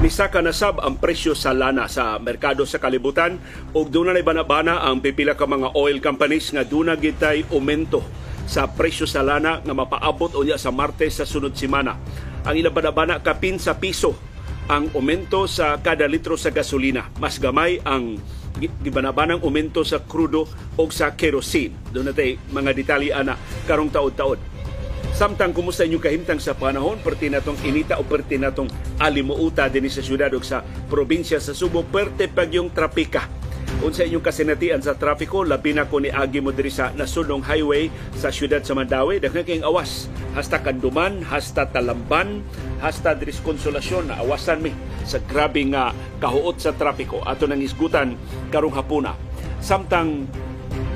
Misaka na sab ang presyo sa lana sa merkado sa kalibutan ug na bana-bana ang pipila ka mga oil companies nga duna gitay aumento sa presyo sa lana nga mapaabot unya sa Martes sa sunod semana. Ang ilang bana-bana kapin sa piso ang aumento sa kada litro sa gasolina. Mas gamay ang gibanabanang aumento sa krudo o sa kerosene. Doon natin mga detalye ana karong taod-taod. Samtang kumusta inyong kahimtang sa panahon, perti natong inita o perti natong alimuuta din sa syudad o sa probinsya sa Subo, perte pag yung trapika. Unsa inyong kasinatian sa trapiko, labi na ko ni Agi mo diri sa nasunong highway sa syudad sa Mandawi, daghang kayong awas. Hasta Kanduman, hasta Talamban, hasta diri Konsolasyon na awasan mi sa grabe nga kahuot sa trapiko ato nang isgutan karong hapuna. Samtang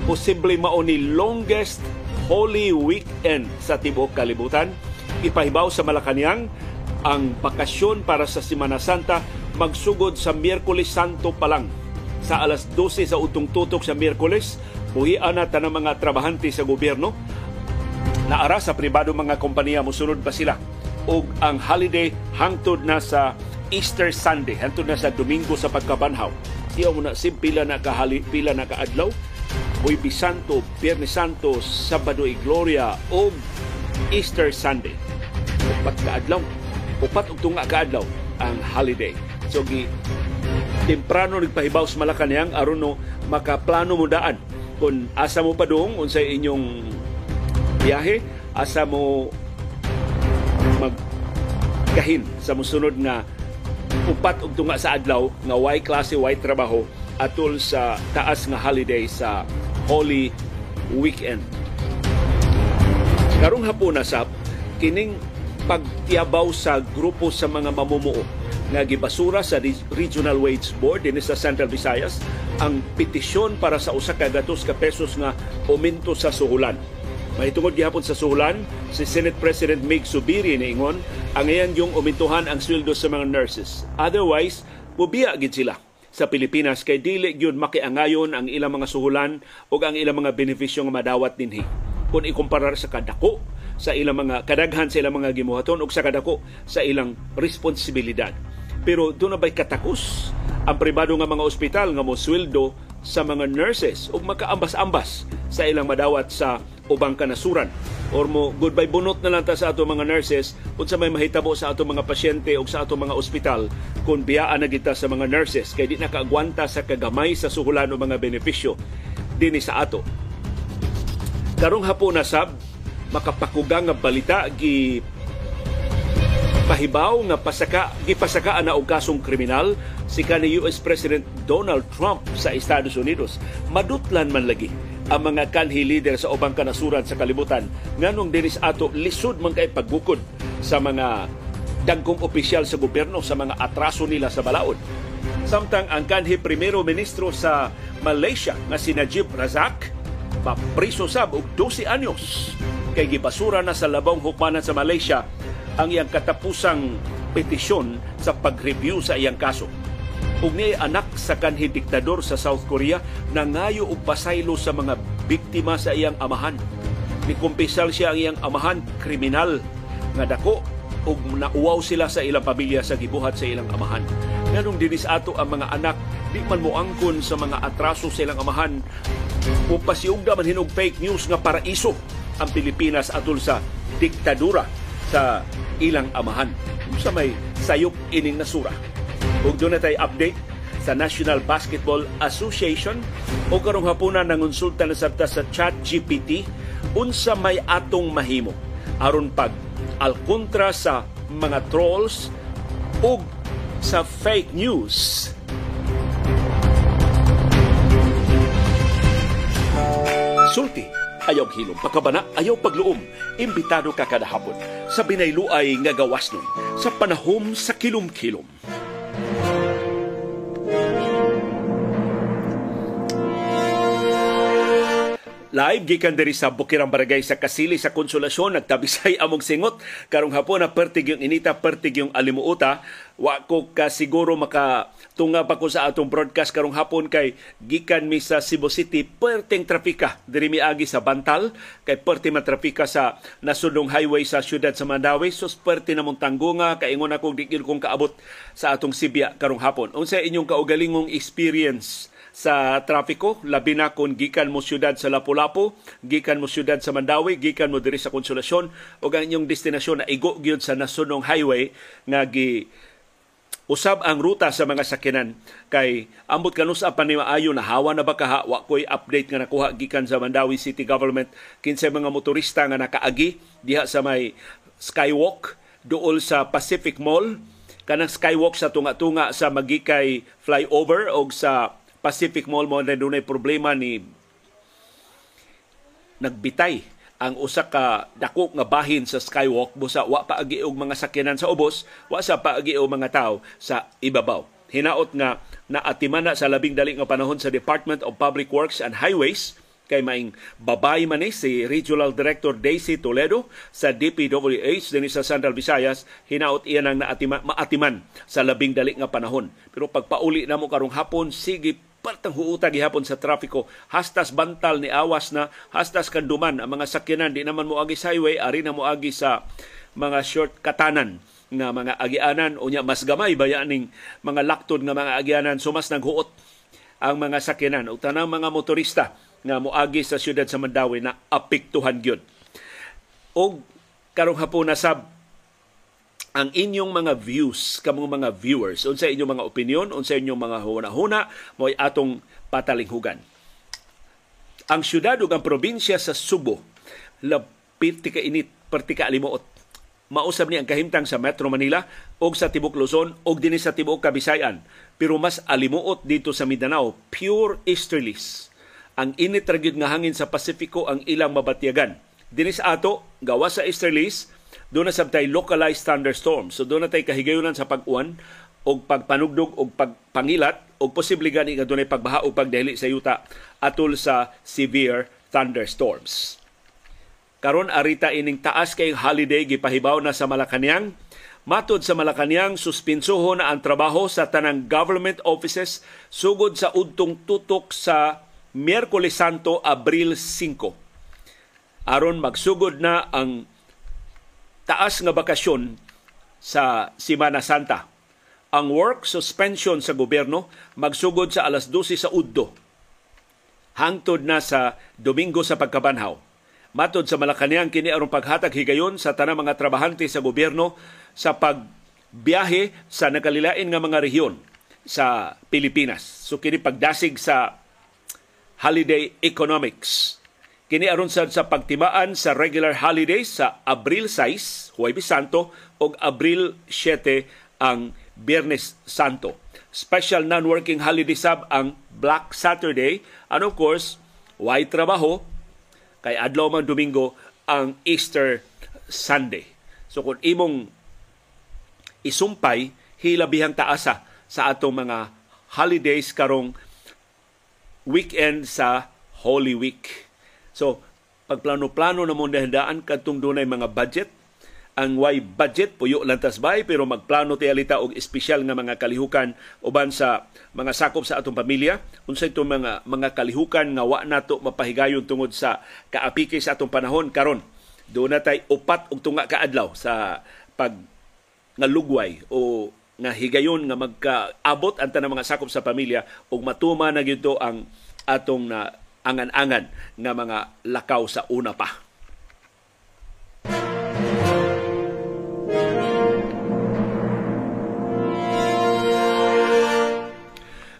posible mao ni longest Holy Weekend sa tibuok kalibutan. Ipahibaw sa Malacanang ang bakasyon para sa Semana Santa magsugod sa Miyerkules Santo pa lang. Sa alas 12 sa utong tutok sa Miyerkules, buhian na ng mga trabahante sa gobyerno. Naara sa pribado mga kompanya musunod pa sila. O ang holiday hangtod na sa Easter Sunday, hangtod na sa Domingo sa pagkabanhaw. Siya mo na pila na kahali, pila na kaadlaw Huwebes Santo, Biyernes Santo, Sabado y Gloria o Easter Sunday. Upat ka. Upat ug tunga ka adlaw ang holiday. So gi temprano nagpahibaw sa Malacañang aron no makaplano mo daan kung asa mo pa dong unsay inyong biyahe, asa mo magkahin sa musunod nga upat ug tunga sa adlaw nga way klase way trabaho atol sa taas nga holiday sa Holy Weekend. Karong hapon na sa kining pagtiabaw sa grupo sa mga mamumuo nga gibasura sa Regional Wage Board dinhi sa Central Visayas ang petisyon para sa usa ka gatos ka pesos nga aumento sa suhulan. Mahitungod gihapon sa suhulan, si Senate President Mig Subiri niingon ang iyan yung umintuhan ang sweldo sa mga nurses. Otherwise, bubiya gid sila sa Pilipinas kay dili gyud makiangayon ang ilang mga suhulan o ang ilang mga benepisyo nga madawat dinhi kung ikumparar sa kadako sa ilang mga kadaghan sa ilang mga gimuhaton o sa kadako sa ilang responsibilidad. Pero doon na ba'y katakos ang pribado nga mga ospital nga mo sweldo sa mga nurses o makaambas-ambas sa ilang madawat sa ubang kanasuran or mo goodbye bunot na lang ta sa ato mga nurses kung sa may mahitabo sa ato mga pasyente o sa ato mga ospital kung biyaan na kita sa mga nurses kay di nakaagwanta sa kagamay sa suhulan o mga benepisyo dinhi sa ato. Karong hapon na sab makapakugang nga balita gi pahibaw nga pasaka gipasakaan na og kasong kriminal si kanhi US President Donald Trump sa Estados Unidos. Madutlan man lagi ang mga kanhi leader sa ubang kanasuran sa kalibutan nganong dinis ato lisod man kay pagbukod sa mga dagkong opisyal sa gobyerno sa mga atraso nila sa balaod. Samtang ang kanhi primero ministro sa Malaysia nga si Najib Razak mapriso sab og 12 anyos kay gibasura na sa labong hukmanan sa Malaysia ang iyang katapusang petisyon sa pag-review sa iyang kaso ug anak sa kanhi diktador sa South Korea nangayo og pasaylo sa mga biktima sa iyang amahan. Nikumpisal siya ang iyang amahan kriminal nga dako ug nauwaw sila sa ilang pamilya sa gibuhat sa ilang amahan. Nganong dinis ato ang mga anak di man mo angkon sa mga atraso sa ilang amahan o pasiugda man hinog fake news nga paraiso ang Pilipinas atol sa diktadura sa ilang amahan. Sa may sayop ining nasura Ug doon tay update sa National Basketball Association o karong hapunan nangonsulta na sabta sa ChatGPT unsa may atong mahimo aron pag alkontra sa mga trolls ug sa fake news. Sulti, ayaw hilom, pagkabana, ayaw pagluom. Imbitado ka kada hapon sa binayluay nga gawas nun, sa panahom sa kilom-kilom. Live gikan diri sa Bukirang Barangay sa Kasili sa Konsolasyon nagtabisay among singot. Karong hapon na pertig yung inita pertig yung alimuota wa ko ka siguro maka tunga pa ko sa atong broadcast karong hapon kay gikan mi sa Cebu City perting trapika. Diri miagi sa Bantal kay perti man trapika sa nasudong highway sa siyudad sa Mandawi. Sus perti namong tanggunga kay ingon ako dikil kong kaabot sa atong Sibya karong hapon. Unsa inyong kaugalingong experience sa trafiko labi na kung gikan mo syudad sa Lapu-Lapu, gikan mo syudad sa Mandawi, gikan mo diri sa Konsolasyon o ang inyong destinasyon na igo gyud sa nasunong highway nga gi usab ang ruta sa mga sakinan kay ambot kanus pa ni maayo na hawa na ba kaha wa koy update nga nakuha gikan sa Mandawi City Government. Kinsay mga motorista nga nakaagi diha sa may skywalk duol sa Pacific Mall. Kanang skywalk sa tunga-tunga sa magikay flyover o sa Pacific Mall mo na dunay problema ni nagbitay ang usa ka dako nga bahin sa skywalk. Busa wa paagi og mga sakyanan sa ubos wa sa paagi og mga tao sa ibabaw. Hinaot nga naatimana sa labing dali nga panahon sa Department of Public Works and Highways kay maing babay man ni si Regional Director Daisy Toledo sa DPWH dinhi sa Central Visayas. Hinaot iya nang naatiman maatiman sa labing dali nga panahon. Pero pagpauli namo karong hapon sige partang huuta gihapon sa trafiko hastas bantal ni awas na hastas kanduman ang mga sakyanan. Di naman mo agi highway ari na mo agi sa mga short katanan nga mga agianan. Unya mas gamay bayaning mga laktod nga mga agianan? So mas naghuot ang mga sakyanan. Ug tanang mga motorista nga moagi sa siyudad sa Mandawi na apektuhan gyud. Og karong hapon na sab ang inyong mga views kamong mga viewers unsa inyong mga opinion unsa inyong mga huna-huna mo atong patalinghugan. Ang syudad ug ang probinsya sa Subo lapit ka init perti ka limuot mausab ni ang kahimtang sa Metro Manila o sa Tibok Luzon o dinhi sa Tibok Kabisayan pero mas alimuot dito sa Mindanao pure easterlies. Ang init ra nga hangin sa Pasifiko ang ilang mabatyagan. Dinis ato, gawa sa easterlies, doon na sabtay localized thunderstorms. So doon na tay kahigayonan sa pag-uwan o pagpanugdog o pagpangilat o posible gani nga doon pagbaha o pagdahili sa yuta atol sa severe thunderstorms. Karon arita ining taas kay holiday gipahibaw na sa Malacañang. Matod sa Malacañang, suspinsuho na ang trabaho sa tanang government offices sugod sa udtong tutok sa Miyerkules Santo, Abril 5. Aron magsugod na ang taas nga bakasyon sa Semana Santa. Ang work suspension sa gobyerno magsugod sa alas 12 sa Uddo. Hangtod na sa Domingo sa pagkabanhaw. Matod sa Malacañang kini aron paghatag higayon sa tanang mga trabahante sa gobyerno sa pagbiyahe sa nakalilain nga mga rehiyon sa Pilipinas. So kini pagdasig sa holiday economics. Kini aron sad sa pagtimaan sa regular holidays sa Abril 6, Huwebes Santo, ug Abril 7 ang Biyernes Santo. Special non-working holiday sab ang Black Saturday and of course, why trabaho kay adlaw man Domingo ang Easter Sunday. So kung imong isumpay hilabihang taasa sa atong mga holidays karong weekend sa Holy Week. So, pagplano-plano na mo dahandaan kadtong dunay mga budget, ang way budget puyo lantas bay pero magplano ti alita og espesyal nga mga kalihukan uban sa mga sakop sa atong pamilya. Unsay itong mga mga kalihukan nga wa nato mapahigayon tungod sa kaapike sa atong panahon. Karon do na tay upat og tunga ka adlaw sa pag ngalugway o nga higayon nga magkaabot ang tanang mga sakop sa pamilya ug matuma na gyud ang atong na angan-angan nga mga lakaw sa una pa.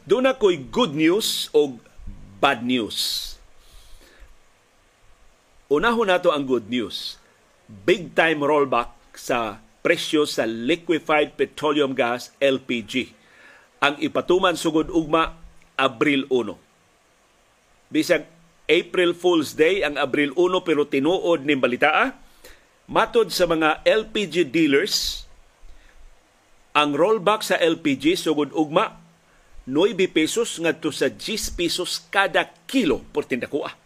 Doon ako'y good news o bad news. Unahon nato ang good news. Big time rollback sa presyo sa liquefied petroleum gas LPG. Ang ipatuman sugod ugma Abril 1. Bisag April Fool's Day ang Abril 1 pero tinuod ni balitaa. Matod sa mga LPG dealers, ang rollback sa LPG sugod ugma 9 pesos ngadto sa 10 pesos kada kilo por tindakuha.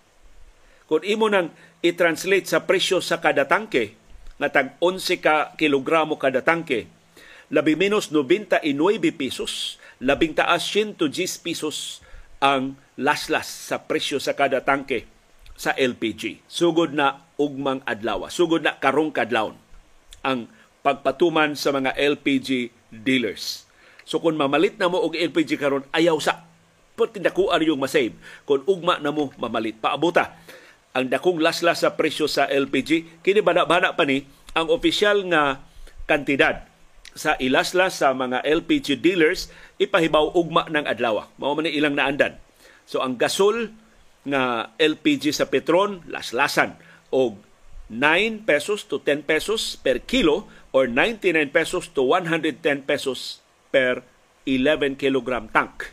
Kung imo nang i-translate sa presyo sa kada tangke, nga tag 11 ka kilogramo kada tangke, labi menos 99 pesos, labing taas 110 pesos ang laslas sa presyo sa kada tangke sa LPG. Sugod na ugmang adlaw, sugod na karong kadlawon ang pagpatuman sa mga LPG dealers. So kung mamalit na mo og LPG karon ayaw sa. Pati dakuan yung masave. Kung ugma na mo mamalit. Paabuta. Ang dakong laslas sa presyo sa LPG kini bana-bana pa ni ang opisyal nga kantidad sa ilaslas sa mga LPG dealers ipahibaw ugma ng adlaw. Mao man ilang naandan so ang gasol nga LPG sa Petron laslasan og 9 pesos to 10 pesos per kilo or 99 pesos to 110 pesos per 11 kilogram tank.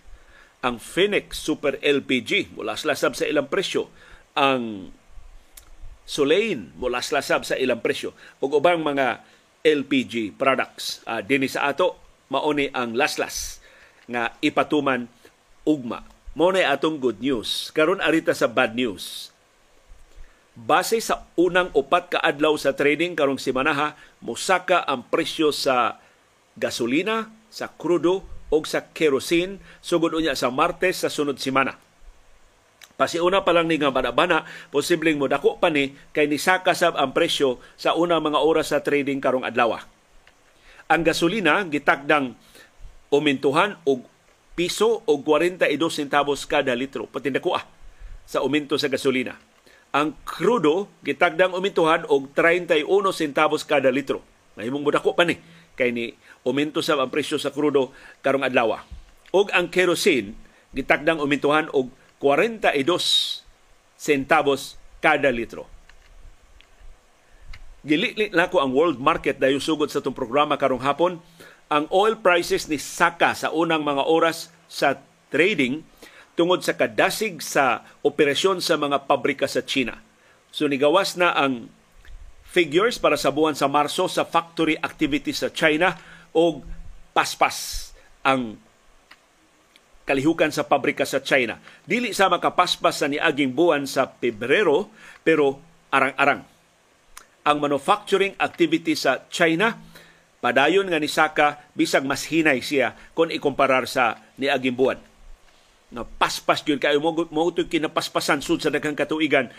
Ang Phoenix Super LPG mula slasab sa ilang presyo. Ang Solein mula slasab sa ilang presyo. Ug ubang mga LPG products. Uh, dinhi sa ato mauni ang laslas nga ipatuman ugma. Mo na atong good news. Karon arita sa bad news Base sa unang upat ka adlaw sa trading karong simanaha, musaka ang presyo sa gasolina, sa krudo o sa kerosene sugod unya sa Martes sa sunod simana. Pasiuna pa lang ni nga bana-bana, posibleng mo pa ni kay nisaka sab ang presyo sa unang mga oras sa trading karong adlaw. Ang gasolina gitakdang umintuhan og piso o 42 centavos kada litro. Pati ah, sa uminto sa gasolina ang krudo gitagdang umintuhan og 31 centavos kada litro. Mahimong mudako pa ni kay ni uminto sa ang presyo sa krudo karong adlaw. Og ang kerosene gitagdang umintuhan og 42 centavos kada litro. Gilitlit na ko ang world market dayon sugod sa itong programa karong hapon. Ang oil prices ni saka sa unang mga oras sa trading tungod sa kadasig sa operasyon sa mga pabrika sa China. So nigawas na ang figures para sa buwan sa Marso sa factory activity sa China o paspas ang kalihukan sa pabrika sa China. Dili sa makapaspas sa niaging buwan sa Pebrero pero arang-arang. Ang manufacturing activity sa China padayon nga ni Saka bisag mas hinay siya kung ikumparar sa niaging buwan nga paspas gyud kayo mo mo kinapaspasan sud sa daghang katuigan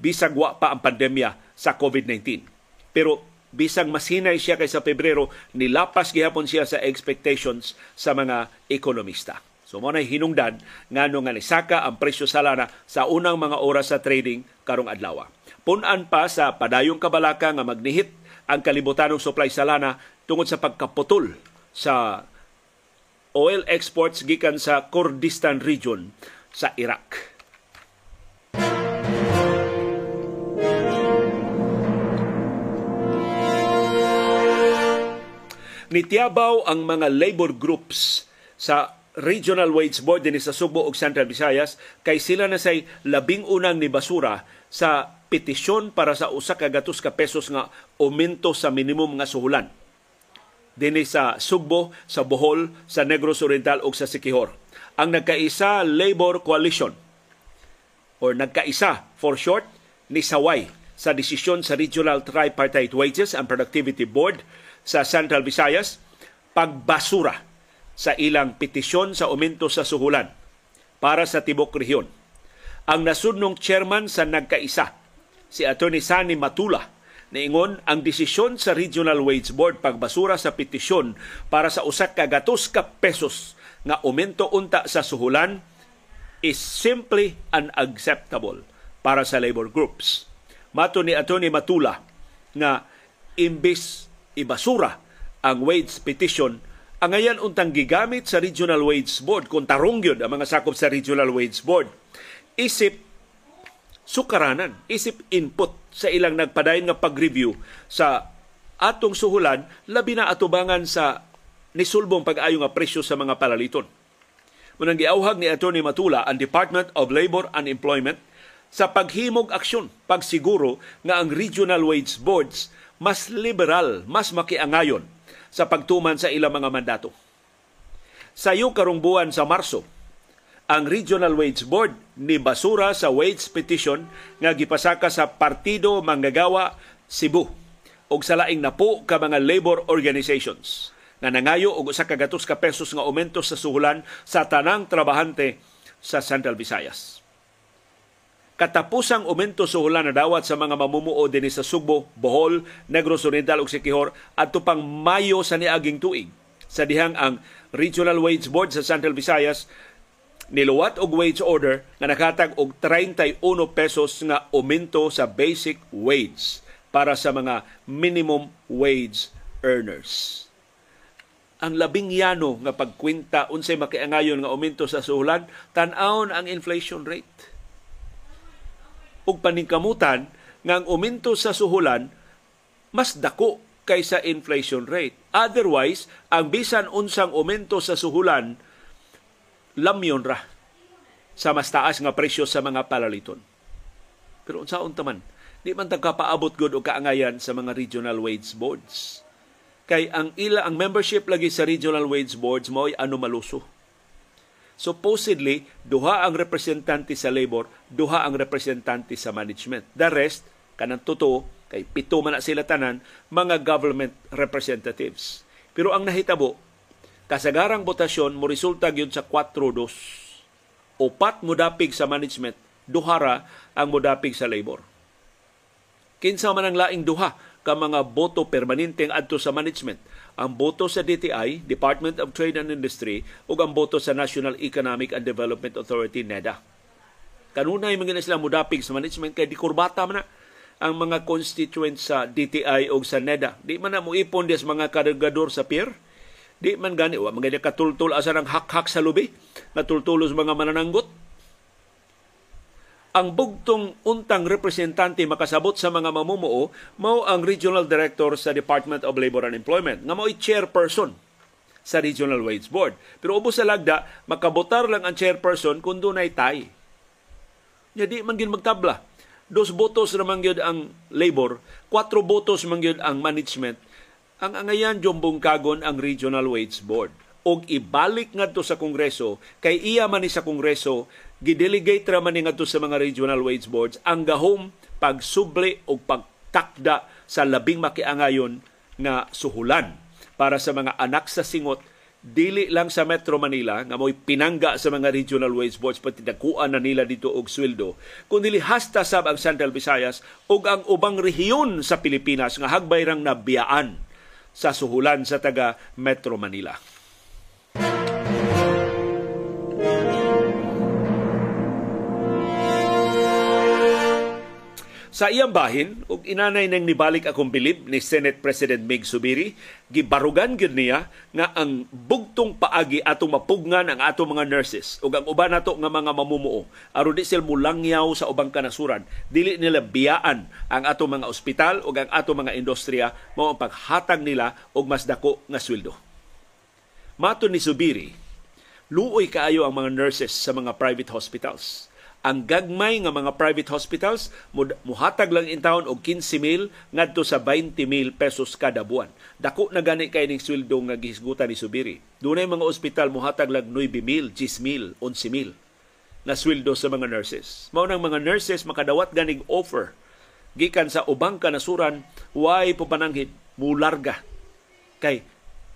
bisag wa pa ang pandemya sa COVID-19. Pero bisag masinay siya kaysa Pebrero, nilapas gihapon siya sa expectations sa mga ekonomista. So mo na hinungdan ngano nga nisaka ang presyo sa lana sa unang mga oras sa trading karong adlaw. Punan pa sa padayong kabalaka nga magnihit ang kalibutanong supply sa lana tungod sa pagkaputol sa oil exports gikan sa Kurdistan region sa Iraq. Nitiabaw ang mga labor groups sa Regional Wage Board din sa Subo ug Central Visayas kay sila na say labing unang ni basura sa petisyon para sa usa ka gatos ka pesos nga aumento sa minimum nga suhulan dinhi sa Sugbo, sa Bohol, sa Negros Oriental ug sa Sikihor. Ang nagkaisa Labor Coalition or nagkaisa for short ni Saway sa desisyon sa Regional Tripartite Wages and Productivity Board sa Central Visayas pagbasura sa ilang petisyon sa aumento sa suhulan para sa tibok rehiyon. Ang nasudnong chairman sa nagkaisa si Attorney Sani Matula Niingon ang desisyon sa Regional Wage Board pagbasura sa petisyon para sa usak ka gatos ka pesos nga aumento unta sa suhulan is simply unacceptable para sa labor groups. Mato ni Attorney Matula nga imbis ibasura ang wage petition ang ngayon untang gigamit sa Regional Wage Board kung tarong yun ang mga sakop sa Regional Wage Board isip sukaranan, isip input sa ilang nagpadayon nga pag-review sa atong suhulan labi na atubangan sa nisulbong pag-ayo nga presyo sa mga palaliton. Munang giauhag ni Attorney Matula ang Department of Labor and Employment sa paghimog aksyon, pagsiguro nga ang regional wage boards mas liberal, mas makiangayon sa pagtuman sa ilang mga mandato. Sa iyo karong buwan sa Marso, ang Regional Wage Board ni basura sa wage petition nga gipasaka sa Partido Manggagawa Cebu ug sa laing napo ka mga labor organizations nga nangayo og usa ka gatos ka pesos nga aumento sa suhulan sa tanang trabahante sa Central Visayas. Katapusang aumento suhulan na dawat sa mga mamumuo dinhi sa Sugbo, Bohol, Negros Oriental ug Siquijor adto pang Mayo sa niaging tuig. Sa dihang ang Regional Wage Board sa Central Visayas niluwat og wage order nga nakatag og 31 pesos nga aumento sa basic wage para sa mga minimum wage earners. Ang labing yano nga pagkwinta unsay makiangayon nga aumento sa suhulan, tan-awon ang inflation rate. Ug paningkamutan nga ang aumento sa suhulan mas dako kaysa inflation rate. Otherwise, ang bisan unsang aumento sa suhulan lamyon ra sa mas taas nga presyo sa mga palaliton. Pero unsaon taman, di man tagkapaabot gud og kaangayan sa mga regional wage boards. Kay ang ila ang membership lagi sa regional wage boards mo ay anomaluso. Supposedly, duha ang representante sa labor, duha ang representante sa management. The rest, kanang totoo, kay pito man na sila tanan, mga government representatives. Pero ang nahitabo, kasagarang botasyon mo resulta gyud sa 4-2. Upat mo dapig sa management, duhara ang modapig sa labor. Kinsa man ang laing duha ka mga boto permanente adto sa management. Ang boto sa DTI, Department of Trade and Industry, ug ang boto sa National Economic and Development Authority, NEDA. Kanunay mga sila mudapig sa management kay di kurbata man na ang mga constituents sa DTI o sa NEDA. Di man na mo ipon sa mga kargador sa pier. Di man gani, wa mga katultul asa ng hak-hak sa lubi, natultulos mga manananggot ang bugtong untang representante makasabot sa mga mamumuo mao ang regional director sa Department of Labor and Employment nga mao'y chairperson sa Regional Wage Board. Pero ubos sa lagda, makabotar lang ang chairperson kung dunay tay. Nya di man gin magtabla. Dos botos naman gyud ang labor, kwatro botos man gyud ang management. Ang angayan jombong kagon ang Regional Wage Board. Og ibalik ngadto sa Kongreso kay iya man ni sa Kongreso gidelegate ra man ngadto sa mga regional wage boards ang gahom pagsubli o pagtakda sa labing makiangayon nga suhulan. Para sa mga anak sa singot dili lang sa Metro Manila nga mo'y pinangga sa mga regional wage boards pati dakuan na nila dito og sweldo kundi hasta sab ang Central Visayas ug ang ubang rehiyon sa Pilipinas nga hagbayrang nabiyaan sa suhulan sa taga Metro Manila. Sa iyang bahin, ug inanay nang nibalik akong bilib ni Senate President Mig Subiri, gibarugan gyud niya nga ang bugtong paagi atong mapugngan ang atong mga nurses ug ang uban nato nga mga mamumuo. Aron di sila mulangyaw sa ubang kanasuran, dili nila biyaan ang atong mga ospital ug ang atong mga industriya mao ang paghatag nila og mas dako nga sweldo. Mato ni Subiri, luoy kaayo ang mga nurses sa mga private hospitals ang gagmay nga mga private hospitals muhatag lang in town og 15,000 ngadto sa 20,000 pesos kada buwan. Dako na gani kay ning sweldo nga gihisgutan ni Subiri. Dunay mga ospital muhatag lang 9,000, 10,000, 11,000 na sweldo sa mga nurses. Mao nang mga nurses makadawat ganing offer gikan sa ubang kanasuran way pupananghid mularga kay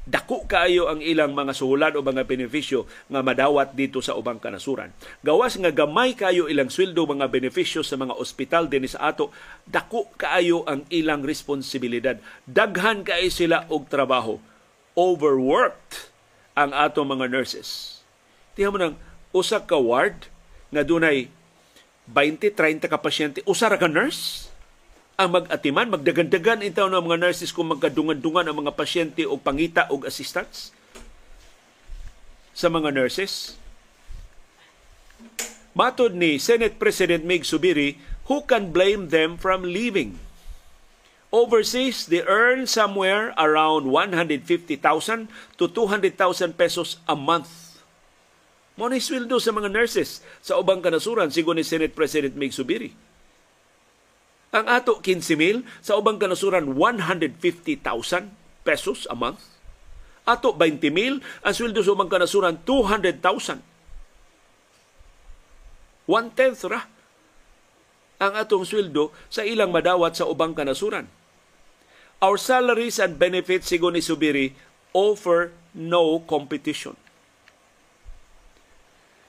dako kaayo ang ilang mga suhulan o mga benepisyo nga madawat dito sa ubang kanasuran. Gawas nga gamay kaayo ilang sweldo mga benepisyo sa mga ospital dinhi sa ato, dako kaayo ang ilang responsibilidad. Daghan kaayo sila og trabaho. Overworked ang ato mga nurses. Tiyan mo nang usa ka ward nga dunay 20-30 ka pasyente, usa ra ka nurse? Ang mag-atiman, magdagandagan itaw ng mga nurses kung magkadungan-dungan ang mga pasyente o pangita o assistants sa mga nurses. Matod ni Senate President Mig Subiri, who can blame them from leaving? Overseas, they earn somewhere around 150,000 to 200,000 pesos a month. Mo ni sweldo sa mga nurses sa ubang kanasuran, sigo ni Senate President Mig Subiri ang ato 15,000 sa ubang kanasuran 150,000 pesos a month. Ato 20,000 ang sweldo sa ubang kanasuran 200,000. One-tenth ra ang atong sweldo sa ilang madawat sa ubang kanasuran. Our salaries and benefits, sigon ni Subiri, offer no competition.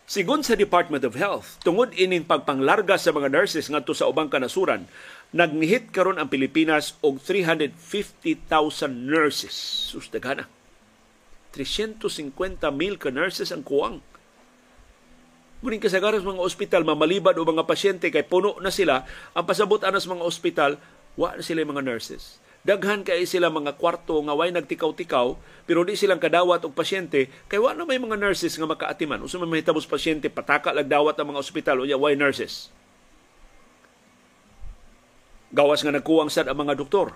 Sigon sa Department of Health, tungod ining pagpanglarga sa mga nurses ngadto sa ubang kanasuran, nagnihit karon ang Pilipinas og 350,000 nurses. Sus daghana. 350,000 ka nurses ang kuwang. Muning kasagaran sa mga ospital, mamalibad o mga pasyente kay puno na sila, ang pasabot anas mga ospital, wa na sila mga nurses daghan kay sila mga kwarto nga way nagtikaw-tikaw pero di silang kadawat og pasyente kay wa na may mga nurses nga makaatiman usa may mahitabo pasyente pataka lag dawat ang mga ospital unya way nurses gawas nga nagkuwang sad ang mga doktor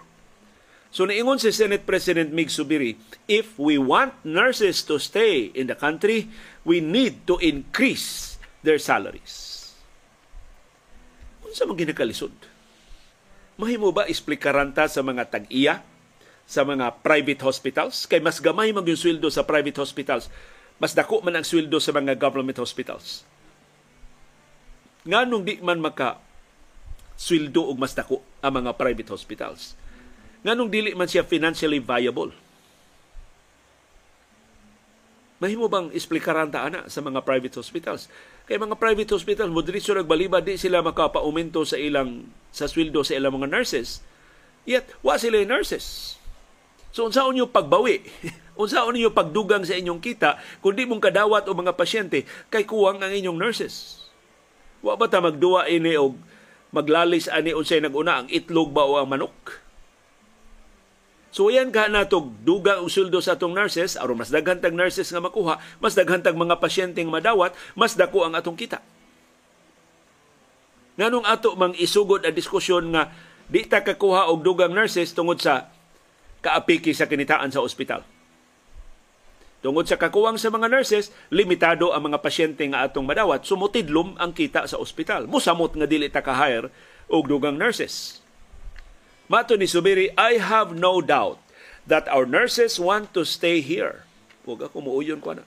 So niingon si Senate President Mig Subiri, if we want nurses to stay in the country, we need to increase their salaries. Unsa man ginakalisod? Mahimo ba explikaran ta sa mga tag-iya sa mga private hospitals? Kay mas gamay mag yung sweldo sa private hospitals. Mas dako man ang sweldo sa mga government hospitals. Nga nung di man maka sweldo og mas dako ang mga private hospitals. Nga nung dili man siya financially viable Mahimo bang explikaran ta ana sa mga private hospitals? Kay mga private hospitals mo diretso nagbalibad di sila makapaumento sa ilang sa sweldo sa ilang mga nurses. Yet wa sila nurses. So unsaon niyo pagbawi? unsaon niyo pagdugang sa inyong kita kundi mong kadawat o mga pasyente kay kuwang ang inyong nurses? Wa ba ta magduwa ini og maglalis ani unsay naguna ang itlog ba o ang manok? So yan ka natog duga og sweldo sa atong nurses aron mas daghan tag nurses nga makuha, mas daghan tag mga pasyente nga madawat, mas dako ang atong kita. Nganong ato mang isugod ang diskusyon nga di ta kakuha og dugang nurses tungod sa kaapiki sa kinitaan sa ospital. Tungod sa kakuwang sa mga nurses, limitado ang mga pasyente nga atong madawat, sumutidlom ang kita sa ospital. Musamot nga dili ta ka-hire og dugang nurses. Mato ni Subiri, I have no doubt that our nurses want to stay here. Huwag ako muuyon ko na.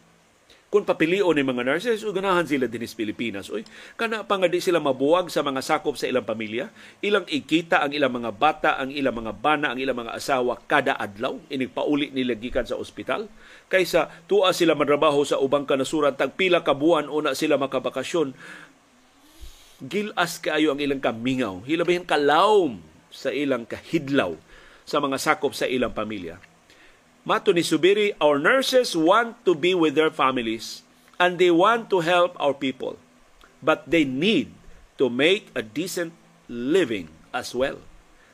Kung papilion ni mga nurses, o ganahan sila din sa Pilipinas. Uy, kana pa nga di sila mabuwag sa mga sakop sa ilang pamilya, ilang ikita ang ilang mga bata, ang ilang mga bana, ang ilang mga asawa kada adlaw, inigpauli nila gikan sa ospital. Kaysa tuwa sila madrabaho sa ubang kanasuran, tagpila ka buwan una sila makabakasyon, gilas kaayo ang ilang kamingaw. Hilabihin kalawm sa ilang kahidlaw sa mga sakop sa ilang pamilya. Mato ni Subiri, our nurses want to be with their families and they want to help our people. But they need to make a decent living as well.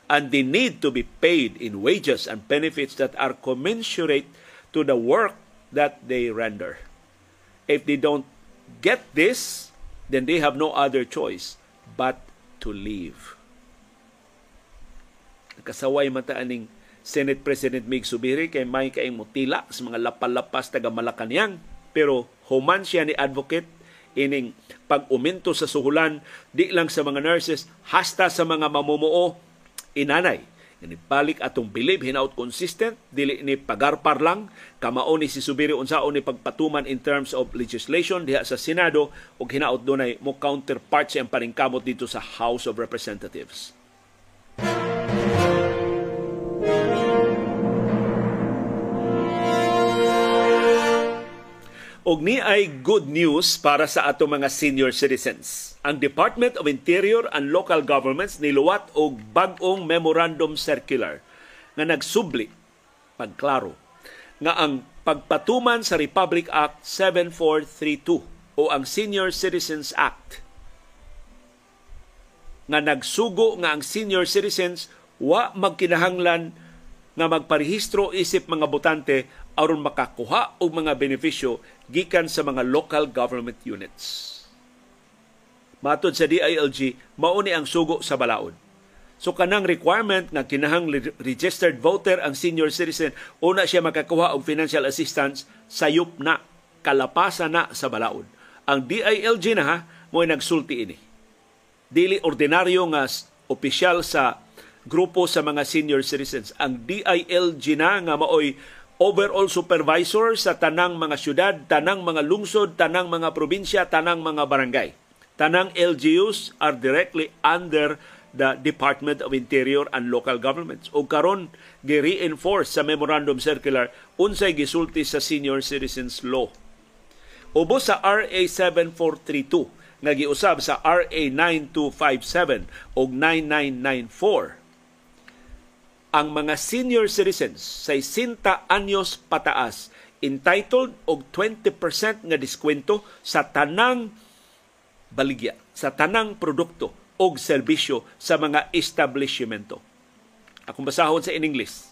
And they need to be paid in wages and benefits that are commensurate to the work that they render. If they don't get this, then they have no other choice but to leave. Kasaway mata aning Senate President Mig Subiri kay may kaing mutila sa mga lapalapas taga Malacañang. Pero human siya ni advocate ining pag-uminto sa suhulan di lang sa mga nurses hasta sa mga mamumuo inanay ini balik atong believe hinaut consistent dili ni pagarpar lang kamao ni si Subiri unsaon ni pagpatuman in terms of legislation diha sa Senado ug hinaut dunay mo counterpart siyang paningkamot dito sa House of Representatives. Og ni ay good news para sa ato mga senior citizens. Ang Department of Interior and Local Governments niluwat og bag-ong memorandum circular nga nagsubli pagklaro nga ang pagpatuman sa Republic Act 7432 o ang Senior Citizens Act nga nagsugo nga ang senior citizens wa magkinahanglan nga magparehistro isip mga botante aron makakuha og mga benepisyo gikan sa mga local government units. Matod sa DILG, mao ni ang sugo sa balaod. So kanang requirement nga kinahang registered voter ang senior citizen una siya makakuha og financial assistance sayop na kalapasan na sa balaod. Ang DILG na ha mo nagsulti ini. Dili ordinaryo nga opisyal sa grupo sa mga senior citizens. Ang DILG na nga maoy overall supervisor sa tanang mga syudad, tanang mga lungsod, tanang mga probinsya, tanang mga barangay. Tanang LGUs are directly under the Department of Interior and Local Governments. O karon gi-reinforce sa Memorandum Circular unsay gisulti sa Senior Citizens Law. Ubos sa RA 7432 nga giusab sa RA 9257 o 9994 ang mga senior citizens sa 60 anyos pataas entitled og 20% nga diskwento sa tanang baligya, sa tanang produkto o serbisyo sa mga establishmento. Akong basahon sa in English.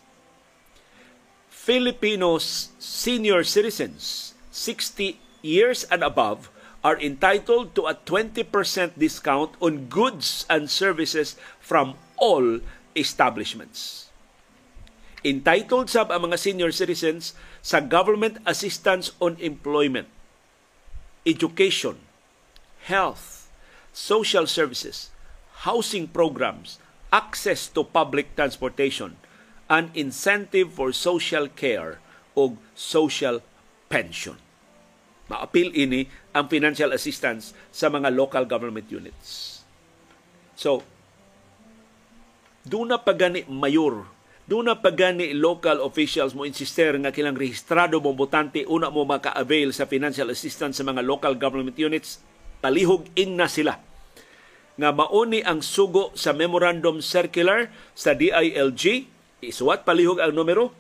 Filipinos senior citizens 60 years and above are entitled to a 20% discount on goods and services from all establishments entitled sab ang mga senior citizens sa government assistance on employment, education, health, social services, housing programs, access to public transportation, and incentive for social care o social pension. Maapil ini ang financial assistance sa mga local government units. So, doon na pagani mayor doon na pagani local officials mo insister nga kilang rehistrado mong botante una mo maka-avail sa financial assistance sa mga local government units, palihog in na sila. Nga mauni ang sugo sa memorandum circular sa DILG isuwat palihog ang numero.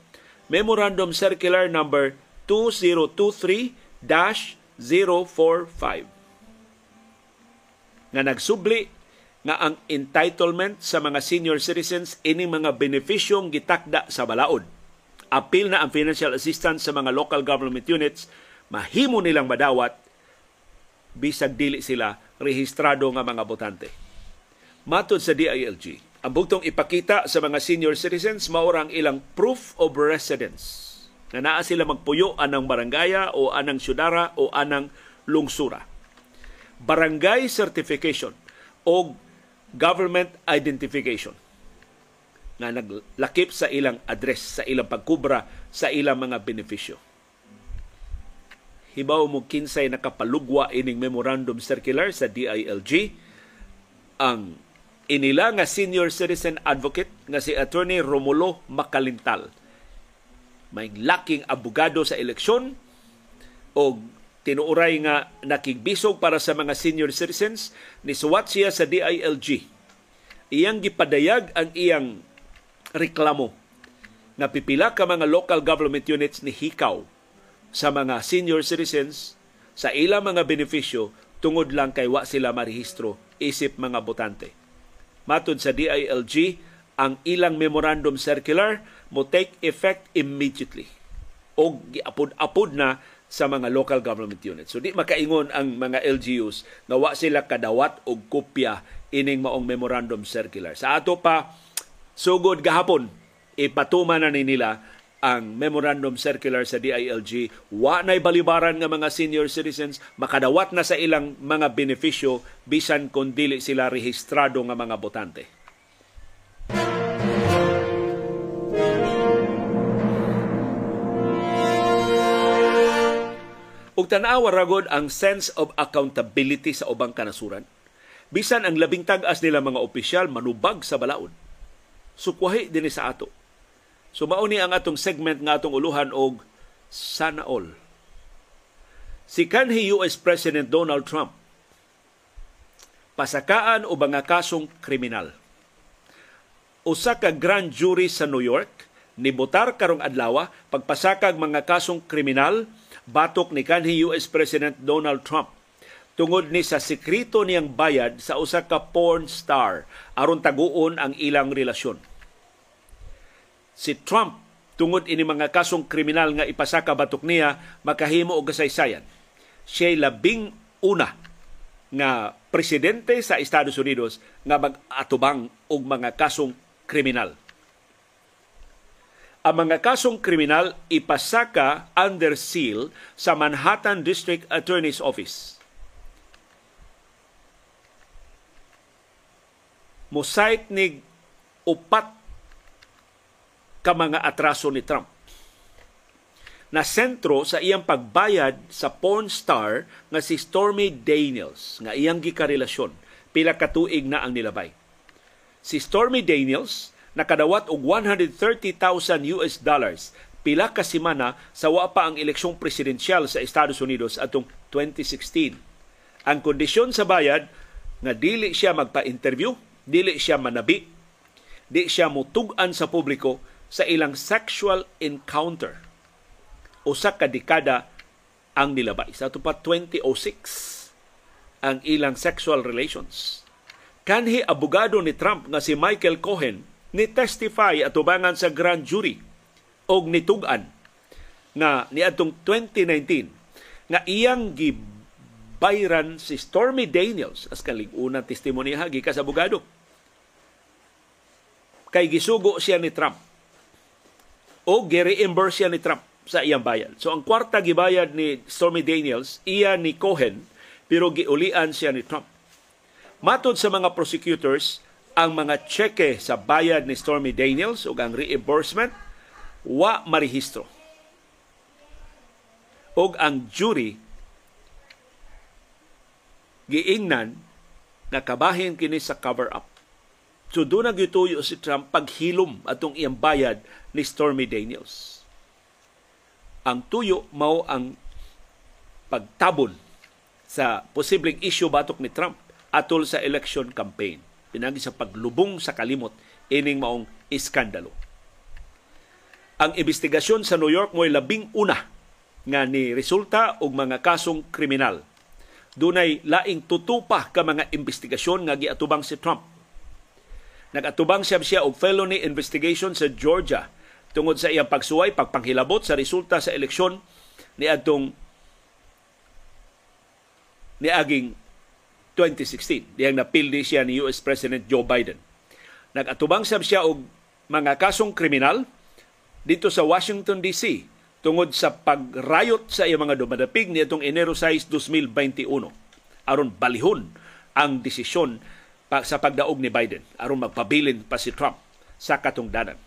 Memorandum circular number 2023-045 nga nagsubli nga ang entitlement sa mga senior citizens ini mga benepisyong gitakda sa balaod. Apil na ang financial assistance sa mga local government units, mahimo nilang madawat bisag dili sila rehistrado nga mga botante. Matod sa DILG, ang bugtong ipakita sa mga senior citizens maorang ilang proof of residence na naa sila magpuyo anang barangaya o anang syudara o anang lungsura. Barangay certification o government identification nga naglakip sa ilang address, sa ilang pagkubra, sa ilang mga benepisyo. Hibaw mo kinsay nakapalugwa ining memorandum circular sa DILG ang inila nga senior citizen advocate nga si Attorney Romulo Makalintal. May laking abogado sa eleksyon o tinuuray nga nakigbisog para sa mga senior citizens ni suwat siya sa DILG. Iyang gipadayag ang iyang reklamo na pipila ka mga local government units ni hikaw sa mga senior citizens sa ilang mga benepisyo tungod lang kay wa sila marehistro isip mga botante. Matod sa DILG, ang ilang memorandum circular mo take effect immediately o giapod-apod na sa mga local government units. So di makaingon ang mga LGUs nga wa sila kadawat og kopya ining maong memorandum circular. Sa ato pa sugod gahapon ipatuma na ni nila ang memorandum circular sa DILG wa nay balibaran nga mga senior citizens makadawat na sa ilang mga benepisyo bisan kon dili sila rehistrado nga mga botante. Ug tanawa ragod ang sense of accountability sa ubang kanasuran. Bisan ang labing tag-as nila mga opisyal manubag sa balaod. Sukwahi din sa ato. So mauni ang atong segment nga atong uluhan og sana all. Si kanhi US President Donald Trump pasakaan o mga kasong kriminal. Usa ka grand jury sa New York nibotar karong adlaw pagpasakag mga kasong kriminal batok ni kanhi US President Donald Trump tungod ni sa sekreto niyang bayad sa usa ka porn star aron taguon ang ilang relasyon. Si Trump tungod ini mga kasong kriminal nga ipasaka batok niya makahimo og kasaysayan. Siya labing una nga presidente sa Estados Unidos nga mag-atubang og mga kasong kriminal ang mga kasong kriminal ipasaka under seal sa Manhattan District Attorney's Office. Mosite ni upat ka mga atraso ni Trump. na sentro sa iyang pagbayad sa porn star nga si Stormy Daniels nga iyang gikarelasyon pila ka tuig na ang nilabay. Si Stormy Daniels nakadawat og 130,000 US dollars pila ka semana sa wa pa ang eleksyong presidensyal sa Estados Unidos atong 2016. Ang kondisyon sa bayad nga dili siya magpa-interview, dili siya manabi, di siya mutug-an sa publiko sa ilang sexual encounter usa ka dekada ang nilabay. Sa pa 2006 ang ilang sexual relations. Kanhi abogado ni Trump nga si Michael Cohen ni testify atubangan sa grand jury og nitugan nga niadtong 2019 nga iyang gibayran si Stormy Daniels as kaling unang testimonya gikas abogado kay gisugo siya ni Trump o gi-reimburse siya ni Trump sa iyang bayad. So ang kwarta gibayad ni Stormy Daniels, iya ni Cohen, pero giulian siya ni Trump. Matod sa mga prosecutors, ang mga cheque sa bayad ni Stormy Daniels o ang reimbursement wa marehistro. O ang jury giingnan na kabahin kini sa cover-up. So doon nagituyo si Trump paghilom atong iyang bayad ni Stormy Daniels ang tuyo mao ang pagtabon sa posibleng issue batok ni Trump atol sa election campaign. Pinagi sa paglubong sa kalimot ining maong iskandalo. Ang investigasyon sa New York mo'y labing una nga ni resulta og mga kasong kriminal. Dunay laing tutupa ka mga investigasyon nga giatubang si Trump. Nagatubang siya siya og felony investigation sa Georgia tungod sa iyang pagsuway, pagpanghilabot sa resulta sa eleksyon ni adtong ni aging 2016. Diyang napildi siya ni US President Joe Biden. Nagatubang sab siya og mga kasong kriminal dito sa Washington DC tungod sa pagrayot sa iyang mga dumadapig ni atong Enero 6, 2021 aron balihon ang desisyon sa pagdaog ni Biden aron magpabilin pa si Trump sa katungdanan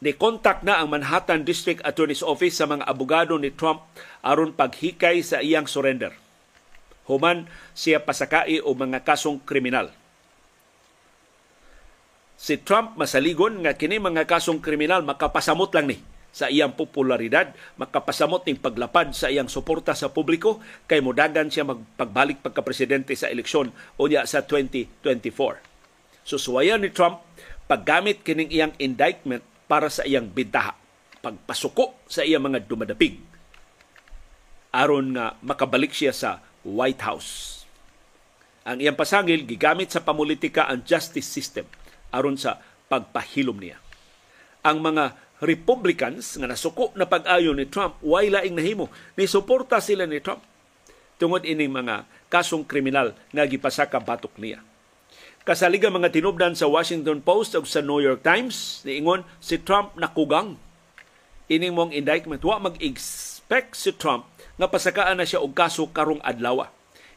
ni kontak na ang Manhattan District Attorney's Office sa mga abogado ni Trump aron paghikay sa iyang surrender. Human siya pasakai o mga kasong kriminal. Si Trump masaligon nga kini mga kasong kriminal makapasamot lang ni sa iyang popularidad, makapasamot ning paglapad sa iyang suporta sa publiko kay modagan siya magpagbalik pagka-presidente sa eleksyon unya sa 2024. Susuwayan ni Trump paggamit kining iyang indictment para sa iyang bintaha, pagpasuko sa iyang mga dumadapig aron nga makabalik siya sa White House. Ang iyang pasangil gigamit sa pamulitika ang justice system aron sa pagpahilom niya. Ang mga Republicans nga nasuko na pag-ayo ni Trump way laing nahimo ni suporta sila ni Trump tungod ining mga kasong kriminal nga gipasaka batok niya Kasaliga mga tinubdan sa Washington Post ug sa New York Times, niingon si Trump nakugang. Ining mong indictment, wa mag-expect si Trump nga pasakaan na siya og kaso karong adlaw.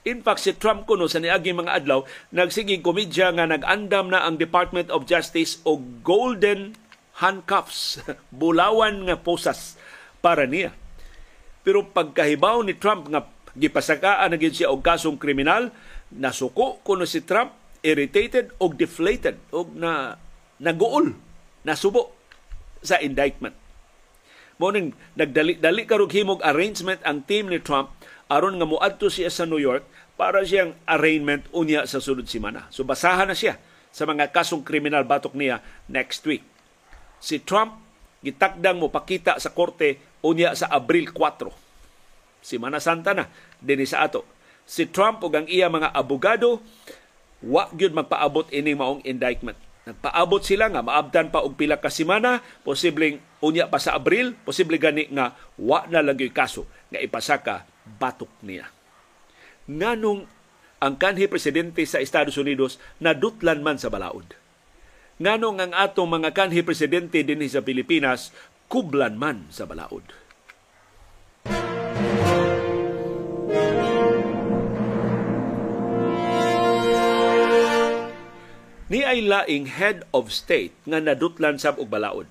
In fact, si Trump kuno sa niaging mga adlaw, nagsigig komedya nga nag-andam na ang Department of Justice og golden handcuffs, bulawan nga posas para niya. Pero pagkahibaw ni Trump nga gipasakaan na siya og kasong kriminal, nasuko kuno si Trump irritated o deflated o na naguol, nasubo sa indictment. Mo ning nagdali-dali karog himog arrangement ang team ni Trump aron nga muadto siya sa New York para siyang arraignment unya sa sunod semana. So basahan na siya sa mga kasong kriminal batok niya next week. Si Trump gitakdang mo pakita sa korte unya sa Abril 4. Semana Santa na dinhi sa ato. Si Trump ug ang iya mga abogado wa gyud magpaabot ini maong indictment. Nagpaabot sila nga maabdan pa og pila ka semana, posibleng unya pa sa Abril, posible gani nga wa na lang kaso nga ipasaka batok niya. Nganong ang kanhi presidente sa Estados Unidos nadutlan man sa balaod. Nganong ang atong mga kanhi presidente dinhi sa Pilipinas kublan man sa balaod. Ni ay laing head of state nga nadutlan sab og balaod.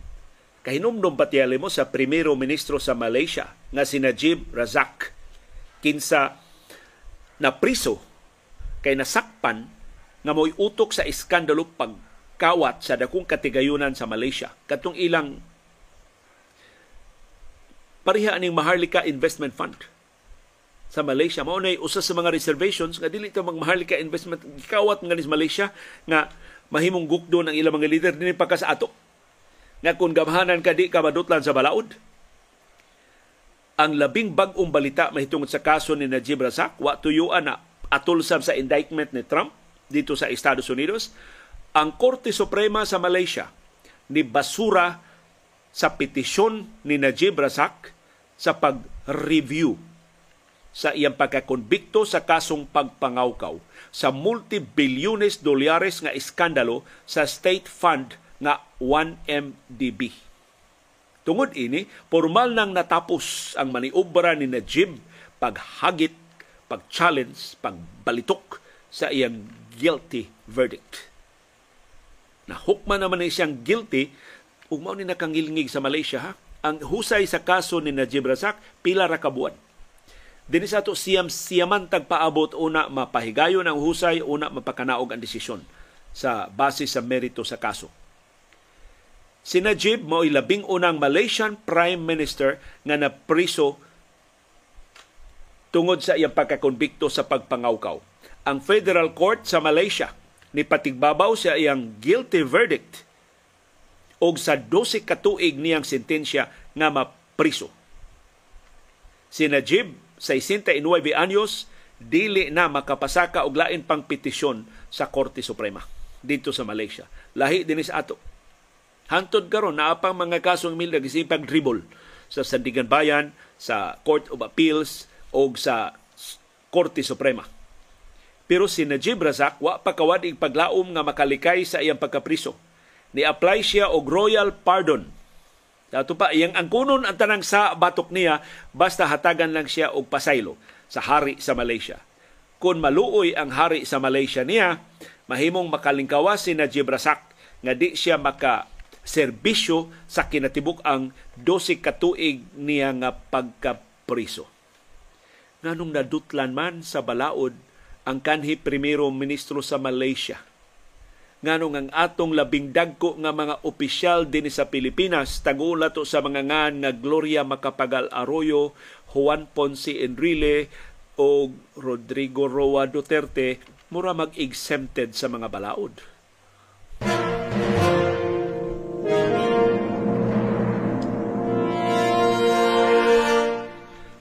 kahinumdum patiyali mo sa primero ministro sa Malaysia nga si Najib Razak kinsa na priso kay nasakpan nga mo'y utok sa iskandalo pagkawat sa dakong katigayunan sa Malaysia. Katong ilang pariha aning Maharlika Investment Fund sa Malaysia. Mao na usa sa mga reservations nga dili ito mag Maharlika Investment gikawat nga sa Malaysia nga mahimong gukdo ng ilang mga leader. Dinhi pagka sa ato. Nga kung gamhanan ka di ka madutlan sa balaod, ang labing bag-ong balita mahitungod sa kaso ni Najib Razak wa tuyuan na atol sa indictment ni Trump dito sa Estados Unidos. Ang Korte Suprema sa Malaysia ni basura sa petisyon ni Najib Razak sa pag-review sa iyang pagkakonbikto sa kasong pagpangawkaw sa multibilyones dolyares nga iskandalo sa state fund nga 1MDB. Tungod ini, formal nang natapos ang maniobra ni Najib paghagit, pag-challenge, pagbalitok sa iyang guilty verdict. Nahukman naman ni siyang guilty, ug mao ni nakangilngig sa Malaysia ha. Ang husay sa kaso ni Najib Razak pila ra ka buwan. Dinhi sa to siyam siyaman tagpaabot una mapahigayon ang husay una mapakanaog ang desisyon sa base sa merito sa kaso. Si Najib mao labing unang Malaysian Prime Minister nga napriso tungod sa iyang pagkakonbikto sa pagpangawkaw. Ang Federal Court sa Malaysia ni patigbabaw sa iyang guilty verdict og sa 12 katuig niyang sentensya nga mapriso. Si Najib, 69 anyos, dili na makapasaka og lain pang petisyon sa Korte Suprema dito sa Malaysia. Lahi din sa ato Hantod karon naa pang mga kasong mil nagisipag dribble sa Sandigan Bayan, sa Court of Appeals o sa Korte Suprema. Pero si Najib Razak wa pa kawad paglaom nga makalikay sa iyang pagkapriso. Ni-apply siya og royal pardon. Dato pa iyang angkunon ang tanang sa batok niya basta hatagan lang siya og pasaylo sa hari sa Malaysia. Kung maluoy ang hari sa Malaysia niya, mahimong makalingkawas si Najib Razak nga di siya maka serbisyo sa kinatibuk ang 12 katuig niya nga pagkapriso. Nganong nadutlan man sa balaod ang kanhi primero ministro sa Malaysia. Nganong ang atong labing dagko nga mga opisyal din sa Pilipinas tagula to sa mga ngan nga Gloria Macapagal Arroyo, Juan Ponce Enrile o Rodrigo Roa Duterte mura mag-exempted sa mga balaod.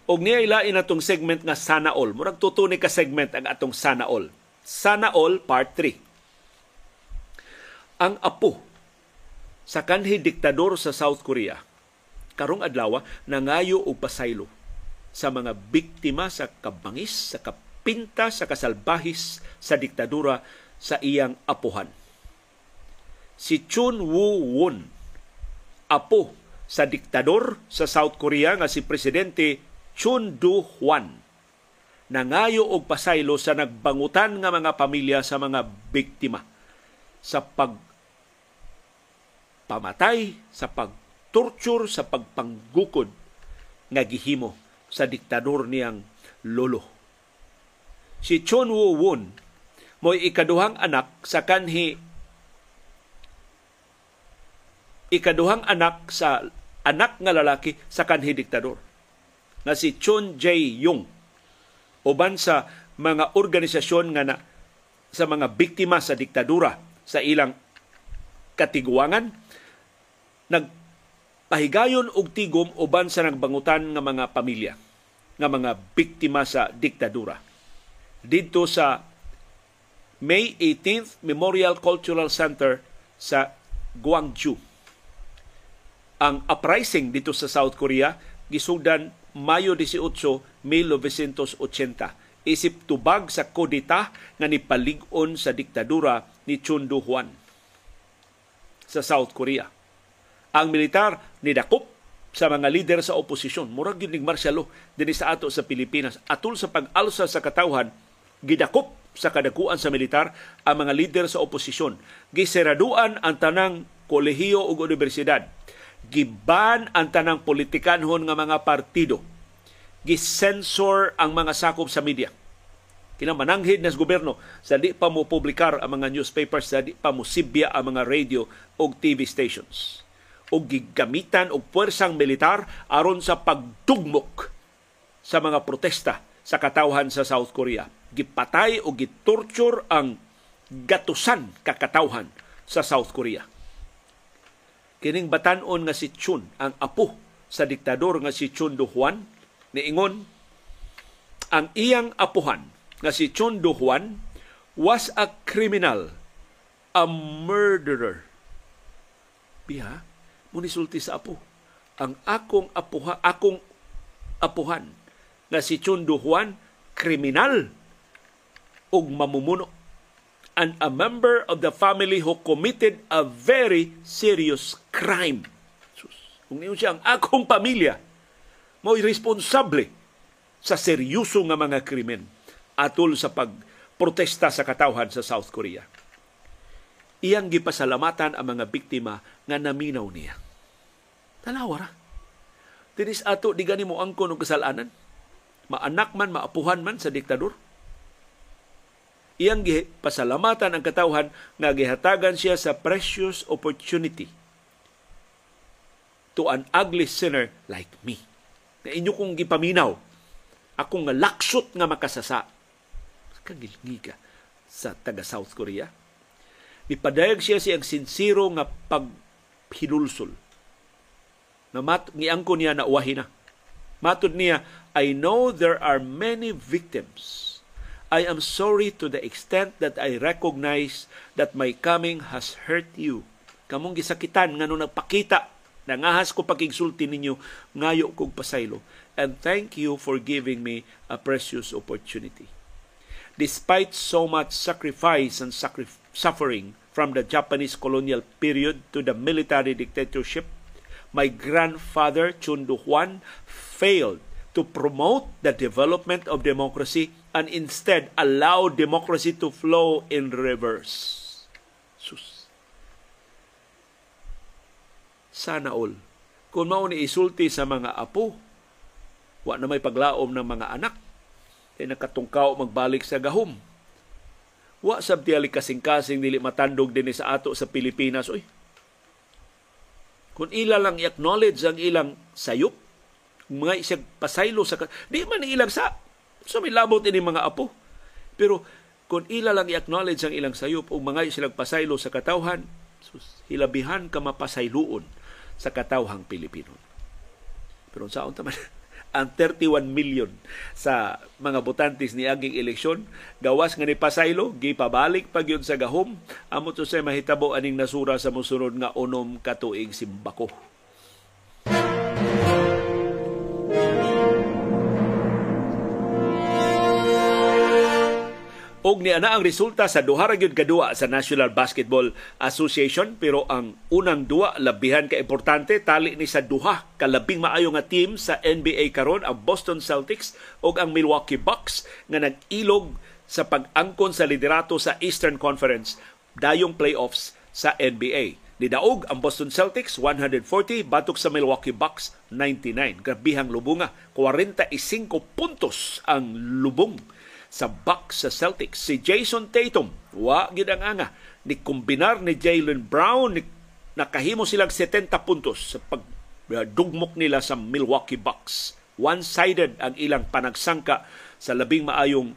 Og niya ilain atong segment nga Sana All. Murag tutuni ka segment ang atong Sana All. Sana All Part 3. Ang apo sa kanhi diktador sa South Korea karong adlaw nangayo og pasaylo sa mga biktima sa kabangis, sa kapinta, sa kasalbahis sa diktadura sa iyang apuhan. Si Chun Woo-won, apo sa diktador sa South Korea nga si Presidente Chun Du-hwan nangayo og pasaylo sa nagbangutan nga mga pamilya sa mga biktima sa pag pamatay, sa pagtorture, sa pagpanggukod nga gihimo sa diktador niyang lolo. Si Chun Woo-won mo'y ikaduhang anak sa kanhi ikaduhang anak sa anak nga lalaki sa kanhi diktador nga si Chun Jae-yong uban sa mga organisasyon nga na, sa mga biktima sa diktadura sa ilang katiguangan. Nagpahigayon og tigom uban sa nagbangutan nga mga pamilya nga mga biktima sa diktadura. Didto sa May 18th Memorial Cultural Center sa Gwangju. Ang uprising dito sa South Korea gisugdan Mayo 18, 1980 isip tubag sa kodita nga nipalig-on sa diktadura ni Chun Do-hwan sa South Korea. Ang militar nidakop sa mga lider sa oposisyon. Murag yun martial law din sa ato sa Pilipinas. Atul sa pag-alsa sa katawhan, gidakop sa kadakuan sa militar ang mga lider sa oposisyon. Giseraduan ang tanang kolehiyo ug universidad giban ang tanang politikanhon nga mga partido gisensor ang mga sakop sa media kinamananghid na sa gobyerno sa di pa mo publikar ang mga newspapers sa di pa mo sibya ang mga radio o TV stations o gigamitan og puwersang militar aron sa pagdugmok sa mga protesta sa katawhan sa South Korea. Gipatay o gitorture ang gatusan kakatawhan sa South Korea. Kining batanon nga si Chun, ang apo sa diktador nga si Chun Do-hwan, niingon ang iyang apuhan nga si Chun Do-hwan was a criminal, a murderer. Biha, munisulti sa apo. Ang akong apuha, akong apuhan nga si Chun Do-hwan, kriminal ug mamumuno and a member of the family who committed a very serious crime. Sus, kung niyo siya ang akong pamilya, mo'y responsable sa seryoso nga mga krimen atol sa pagprotesta sa katawhan sa South Korea. Iyang gipasalamatan ang mga biktima nga naminaw niya. Tanawa ra. Tinis ato di gani mo angkon og kasalanan. Maanak man, maapuhan man sa diktador iyang pasalamatan ang katawhan nga gihatagan siya sa precious opportunity to an ugly sinner like me. Na inyo kong gipaminaw, akong nga laksot nga makasasa. Kagilngi ka sa taga South Korea. Ipadayag siya siyang sinsiro nga paghinulsol. Na mat, ngiangko niya na uwahi na. Matod niya, I know there are many victims I am sorry to the extent that I recognize that my coming has hurt you. Kamong gisakitan nga nung nagpakita nangahas ko pagigsulti ninyo ngayo kog pasaylo and thank you for giving me a precious opportunity. Despite so much sacrifice and suffering from the Japanese colonial period to the military dictatorship, my grandfather Chun Do-hwan failed to promote the development of democracy and instead allow democracy to flow in reverse. Sus. Sana all. Kung mao ni isulti sa mga apo, wa na may paglaom ng mga anak, kay nakatungkaw magbalik sa gahom. Wa sab tiyali kasing-kasing dili matandog din sa ato sa Pilipinas oy. Kung ila lang i-acknowledge ang ilang sayop, mga isang pasaylo sa di man ilang sa so may labot ini mga apo pero kung ila lang i-acknowledge ang ilang sayop o mga silang pasaylo sa katawhan sus, hilabihan ka mapasayloon sa katawhang Pilipino pero sa taman ang 31 million sa mga botantes ni aging eleksyon. Gawas nga ni pasaylo gipabalik pag yun sa gahom. Amo to sa mahitabo aning nasura sa mosunod nga unom katuig simbako Og ni ana ang resulta sa duha ra gyud kadua sa National Basketball Association pero ang unang duwa labihan ka importante tali ni sa duha ka labing maayo nga team sa NBA karon ang Boston Celtics ug ang Milwaukee Bucks nga nag-ilog sa pag-angkon sa liderato sa Eastern Conference dayong playoffs sa NBA. Nidaog ang Boston Celtics 140 batok sa Milwaukee Bucks 99. Grabihang lubunga, 45 puntos ang lubong sa Bucks sa Celtics. Si Jason Tatum, wa gid ang anga ni kombinar ni Jalen Brown ni nakahimo silang 70 puntos sa pag dugmok nila sa Milwaukee Bucks. One-sided ang ilang panagsangka sa labing maayong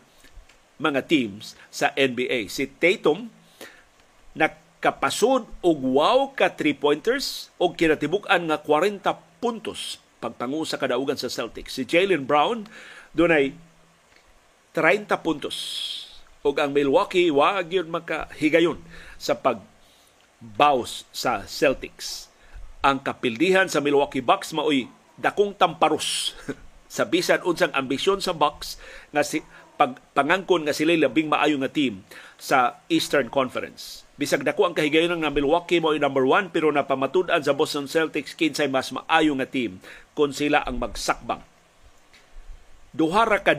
mga teams sa NBA. Si Tatum nakapasod og wow ka three-pointers og kinatibuk-an nga 40 puntos pagpangu sa kadaugan sa Celtics. Si Jalen Brown dunay 30 puntos. Ug ang Milwaukee wa gyud makahigayon sa pag bows sa Celtics. Ang kapildihan sa Milwaukee Bucks maoy dakong tamparos sa bisan unsang ambisyon sa Bucks nga si pag pangangkon nga sila labing maayo nga team sa Eastern Conference. Bisag dako ang kahigayon ng Milwaukee mo number one pero napamatud-an sa Boston Celtics kinsay mas maayo nga team kung sila ang magsakbang. Duha ra ka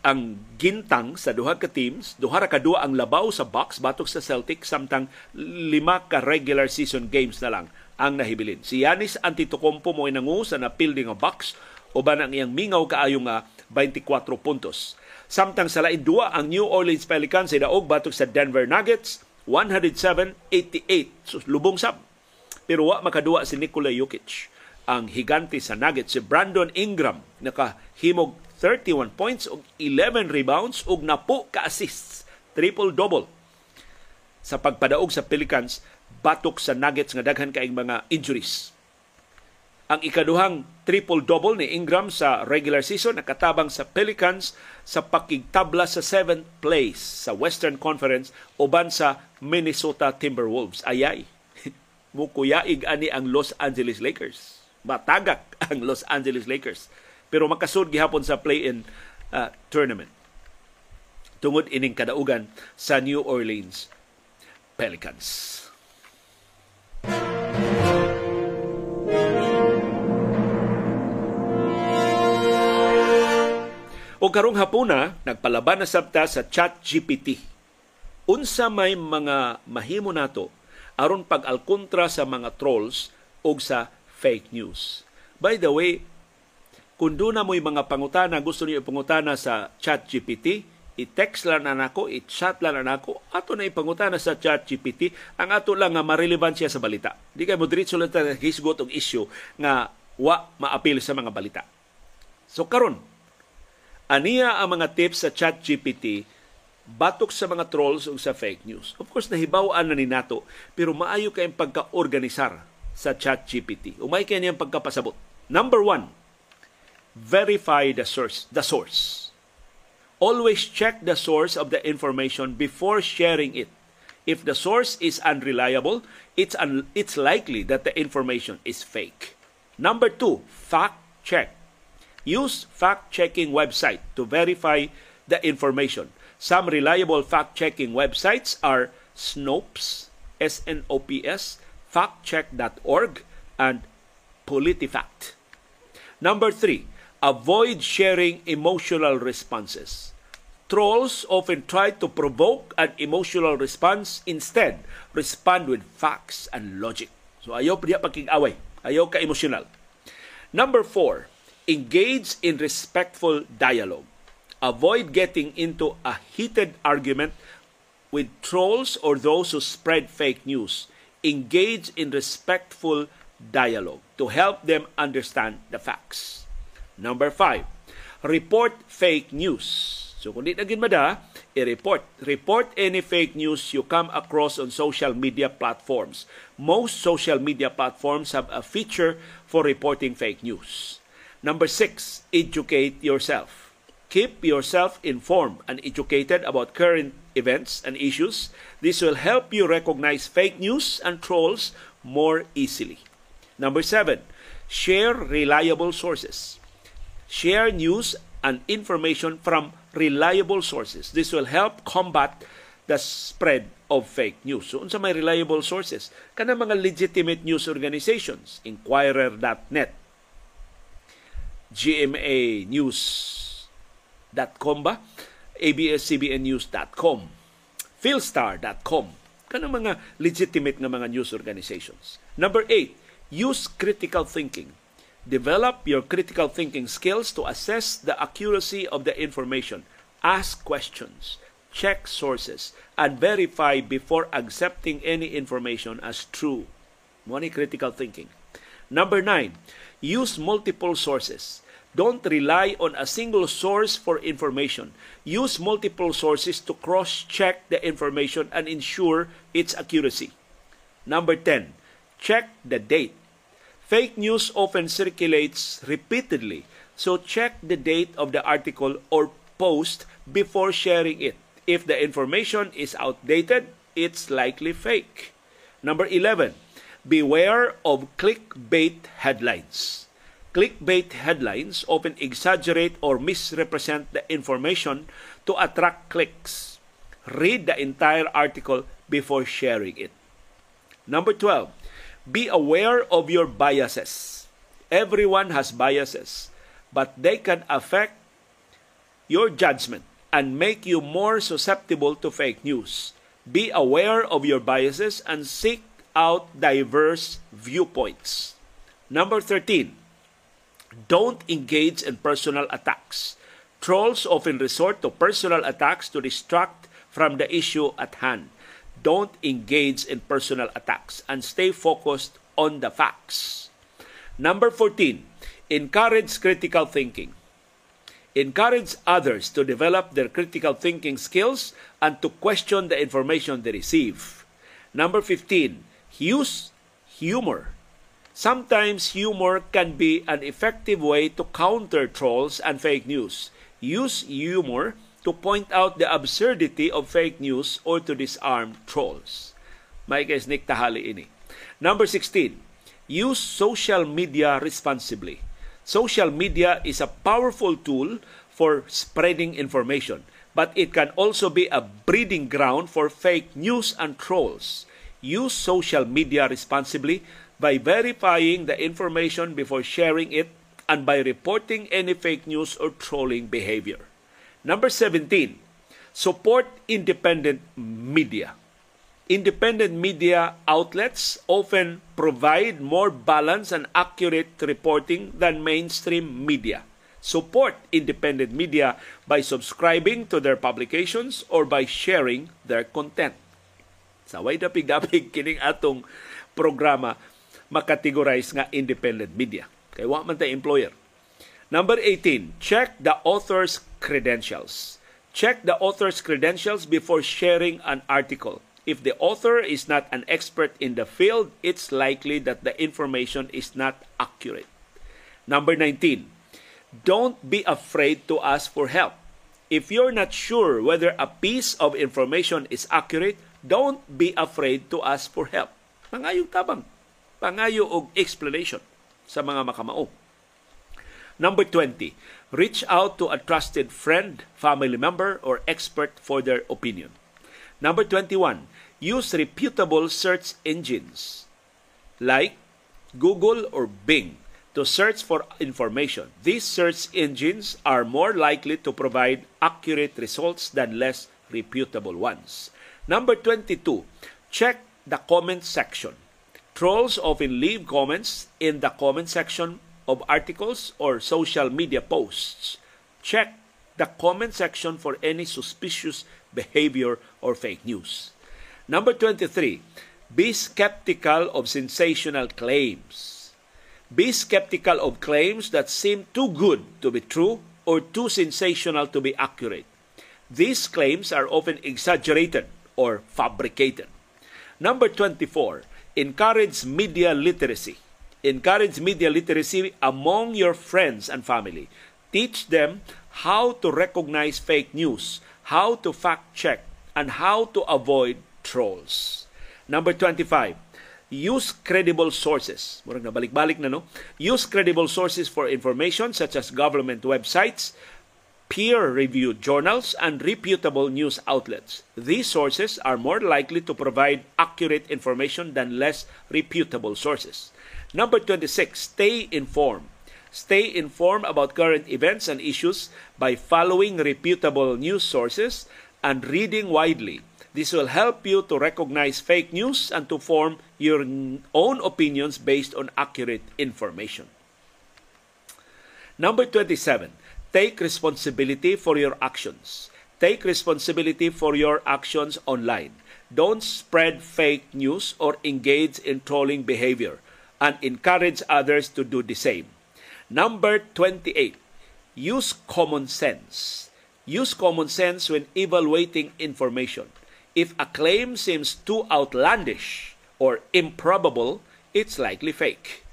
ang gintang sa duha ka teams, duha ra kadua ang labaw sa box batok sa Celtic samtang lima ka regular season games na lang ang nahibilin. Si Yanis Antetokounmpo mo nangu sa napildi nga box uban ang iyang mingaw kaayo nga 24 puntos. Samtang sa lain duwa ang New Orleans Pelicans ay daog batok sa Denver Nuggets 107-88. So, lubong sab. Pero wa makaduwa si Nikola Jokic. Ang higante sa Nuggets si Brandon Ingram nakahimog 31 points ug 11 rebounds ug napo ka assists. Triple-double sa pagpadaog sa Pelicans batok sa Nuggets nga daghan kaayong mga injuries. Ang ikaduhang triple-double ni Ingram sa regular season nakatabang sa Pelicans sa pakigtabla sa 7th place sa Western Conference uban sa Minnesota Timberwolves. Ayay, mukuyaig ani ang Los Angeles Lakers. Matagak ang Los Angeles Lakers. Pero makasud gihapon sa play-in uh, tournament. Tungod ining kadaugan sa New Orleans Pelicans. O karong hapuna, nagpalaban na sabta sa chat GPT. Unsa may mga mahimo nato aron pag-alkontra sa mga trolls o sa fake news. By the way, kung doon na mo'y mga pangutana, gusto niyo pangutana sa chat GPT, i-text lang na nako, i-chat lang na nako, ato na ipangutana sa chat GPT, ang ato lang nga marelevansya sa balita. Di kay mo diretso lang ta hisgot og issue nga wa maapil sa mga balita. So karon, Aniya ang mga tips sa chat GPT batok sa mga trolls o sa fake news. Of course, nahibawan na ni nato, pero maayo kayong pagka-organisar sa chat GPT. Umay kayo niyang pagkapasabot. Number one, verify the source. The source. Always check the source of the information before sharing it. If the source is unreliable, it's, un- it's likely that the information is fake. Number two, fact check Use fact-checking website to verify the information. Some reliable fact-checking websites are Snopes, S-N-O-P-S, factcheck.org, and PolitiFact. Number three, avoid sharing emotional responses. Trolls often try to provoke an emotional response. Instead, respond with facts and logic. So ayaw pa pagking-away. Ayaw ka emotional. Number four, engage in respectful dialogue. Avoid getting into a heated argument with trolls or those who spread fake news. Engage in respectful dialogue to help them understand the facts. Number five, report fake news. So kung di na mada, i-report. Report any fake news you come across on social media platforms. Most social media platforms have a feature for reporting fake news. Number six, educate yourself. Keep yourself informed and educated about current events and issues. This will help you recognize fake news and trolls more easily. Number seven, share reliable sources. Share news and information from reliable sources. This will help combat the spread of fake news. So, unsa may reliable sources? Kana mga legitimate news organizations, Inquirer.net, gmanews.com ba? abscbnnews.com philstar.com kanang mga legitimate nga mga news organizations. Number eight, use critical thinking. Develop your critical thinking skills to assess the accuracy of the information. Ask questions, check sources, and verify before accepting any information as true. Money critical thinking. Number nine, use multiple sources. Don't rely on a single source for information. Use multiple sources to cross check the information and ensure its accuracy. Number 10, check the date. Fake news often circulates repeatedly, so check the date of the article or post before sharing it. If the information is outdated, it's likely fake. Number 11, beware of clickbait headlines. Clickbait headlines often exaggerate or misrepresent the information to attract clicks. Read the entire article before sharing it. Number 12, be aware of your biases. Everyone has biases, but they can affect your judgment and make you more susceptible to fake news. Be aware of your biases and seek out diverse viewpoints. Number 13, don't engage in personal attacks. Trolls often resort to personal attacks to distract from the issue at hand. Don't engage in personal attacks and stay focused on the facts. Number 14, encourage critical thinking. Encourage others to develop their critical thinking skills and to question the information they receive. Number 15, use humor. Sometimes humor can be an effective way to counter trolls and fake news. Use humor to point out the absurdity of fake news or to disarm trolls. May Nick tahali ini. Number 16, use social media responsibly. Social media is a powerful tool for spreading information, but it can also be a breeding ground for fake news and trolls. Use social media responsibly by verifying the information before sharing it and by reporting any fake news or trolling behavior. Number 17, support independent media. Independent media outlets often provide more balanced and accurate reporting than mainstream media. Support independent media by subscribing to their publications or by sharing their content. Sa way dapig-dapig kining atong programa makategorize nga independent media. Kay wa man tay employer. Number 18, check the author's credentials. Check the author's credentials before sharing an article. If the author is not an expert in the field, it's likely that the information is not accurate. Number 19, don't be afraid to ask for help. If you're not sure whether a piece of information is accurate, don't be afraid to ask for help. Pangayo tabang. Pangayo og explanation sa mga makamao. Number 20, reach out to a trusted friend, family member, or expert for their opinion. Number 21, use reputable search engines like Google or Bing to search for information. These search engines are more likely to provide accurate results than less reputable ones. Number 22, check the comment section. Trolls often leave comments in the comment section of articles or social media posts. Check the comment section for any suspicious behavior or fake news. Number 23, be skeptical of sensational claims. Be skeptical of claims that seem too good to be true or too sensational to be accurate. These claims are often exaggerated or fabricated. Number 24, encourage media literacy. Encourage media literacy among your friends and family. Teach them how to recognize fake news, how to fact check, and how to avoid trolls. Number 25, use credible sources. Murag na balik-balik na no. Use credible sources for information such as government websites, peer-reviewed journals, and reputable news outlets. These sources are more likely to provide accurate information than less reputable sources. Number 26, stay informed. Stay informed about current events and issues by following reputable news sources and reading widely. This will help you to recognize fake news and to form your own opinions based on accurate information. Number 27, take responsibility for your actions. Take responsibility for your actions online. Don't spread fake news or engage in trolling behavior and encourage others to do the same. Number 28, use common sense. Use common sense when evaluating information. If a claim seems too outlandish or improbable, it's likely fake.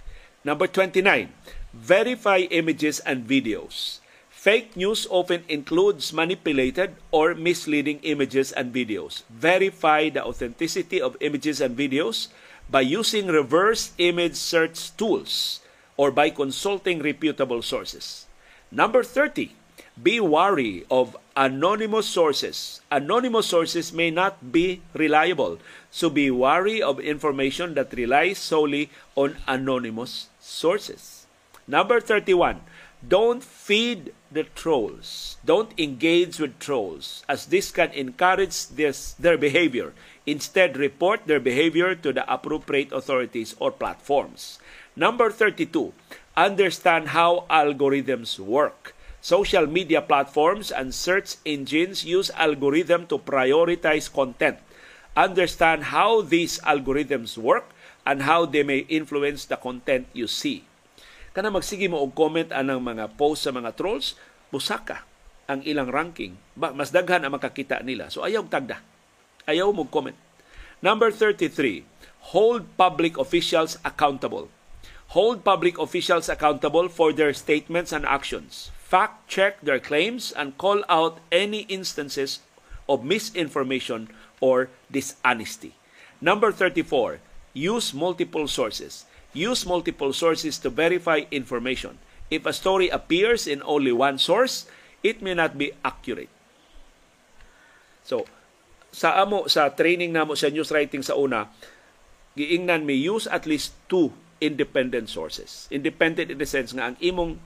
Number 29, verify images and videos. Fake news often includes manipulated or misleading images and videos. Verify the authenticity of images and videos by using reverse image search tools or by consulting reputable sources. Number 30, be wary of anonymous sources. Anonymous sources may not be reliable, so be wary of information that relies solely on anonymous sources. Number 31, Don't feed the trolls. Don't engage with trolls as this can encourage this, their behavior. Instead, report their behavior to the appropriate authorities or platforms. Number 32, understand how algorithms work. Social media platforms and search engines use algorithm to prioritize content. Understand how these algorithms work and how they may influence the content you see. Kana magsige mo og comment anang mga post sa mga trolls, busaka ang ilang ranking. Ba, mas daghan ang makakita nila. So ayaw tagda. Ayaw mo comment. Number 33, hold public officials accountable. Hold public officials accountable for their statements and actions. Fact check their claims and call out any instances of misinformation or dishonesty. Number 34, use multiple sources. Use multiple sources to verify information. If a story appears in only one source, it may not be accurate. So, sa amo sa training namo sa news writing sa una giingnan mi use at least two independent sources. Independent in the sense nga ang imong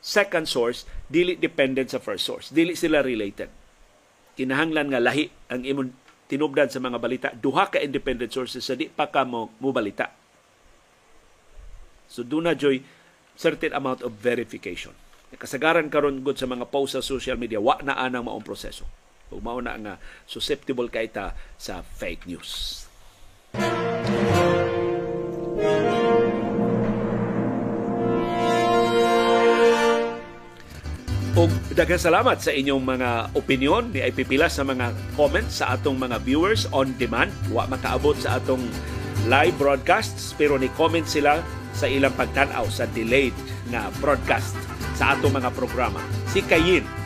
second source dili dependent sa first source. Dili sila related. Kinahanglan nga lahi ang imong tinubdan sa mga balita. Duha ka independent sources sa di pa ka mo, mo balita so do na joy certain amount of verification kasagaran karon gud sa mga post sa social media wa na anang maong proseso ug mao na nga susceptible kay ta sa fake news. Og daghang salamat sa inyong mga opinion ni ay sa mga comments sa atong mga viewers on demand. Wa makaabot sa atong live broadcasts pero ni comment sila sa ilang pagtanaw sa delayed na broadcast sa atong mga programa. Si Kayin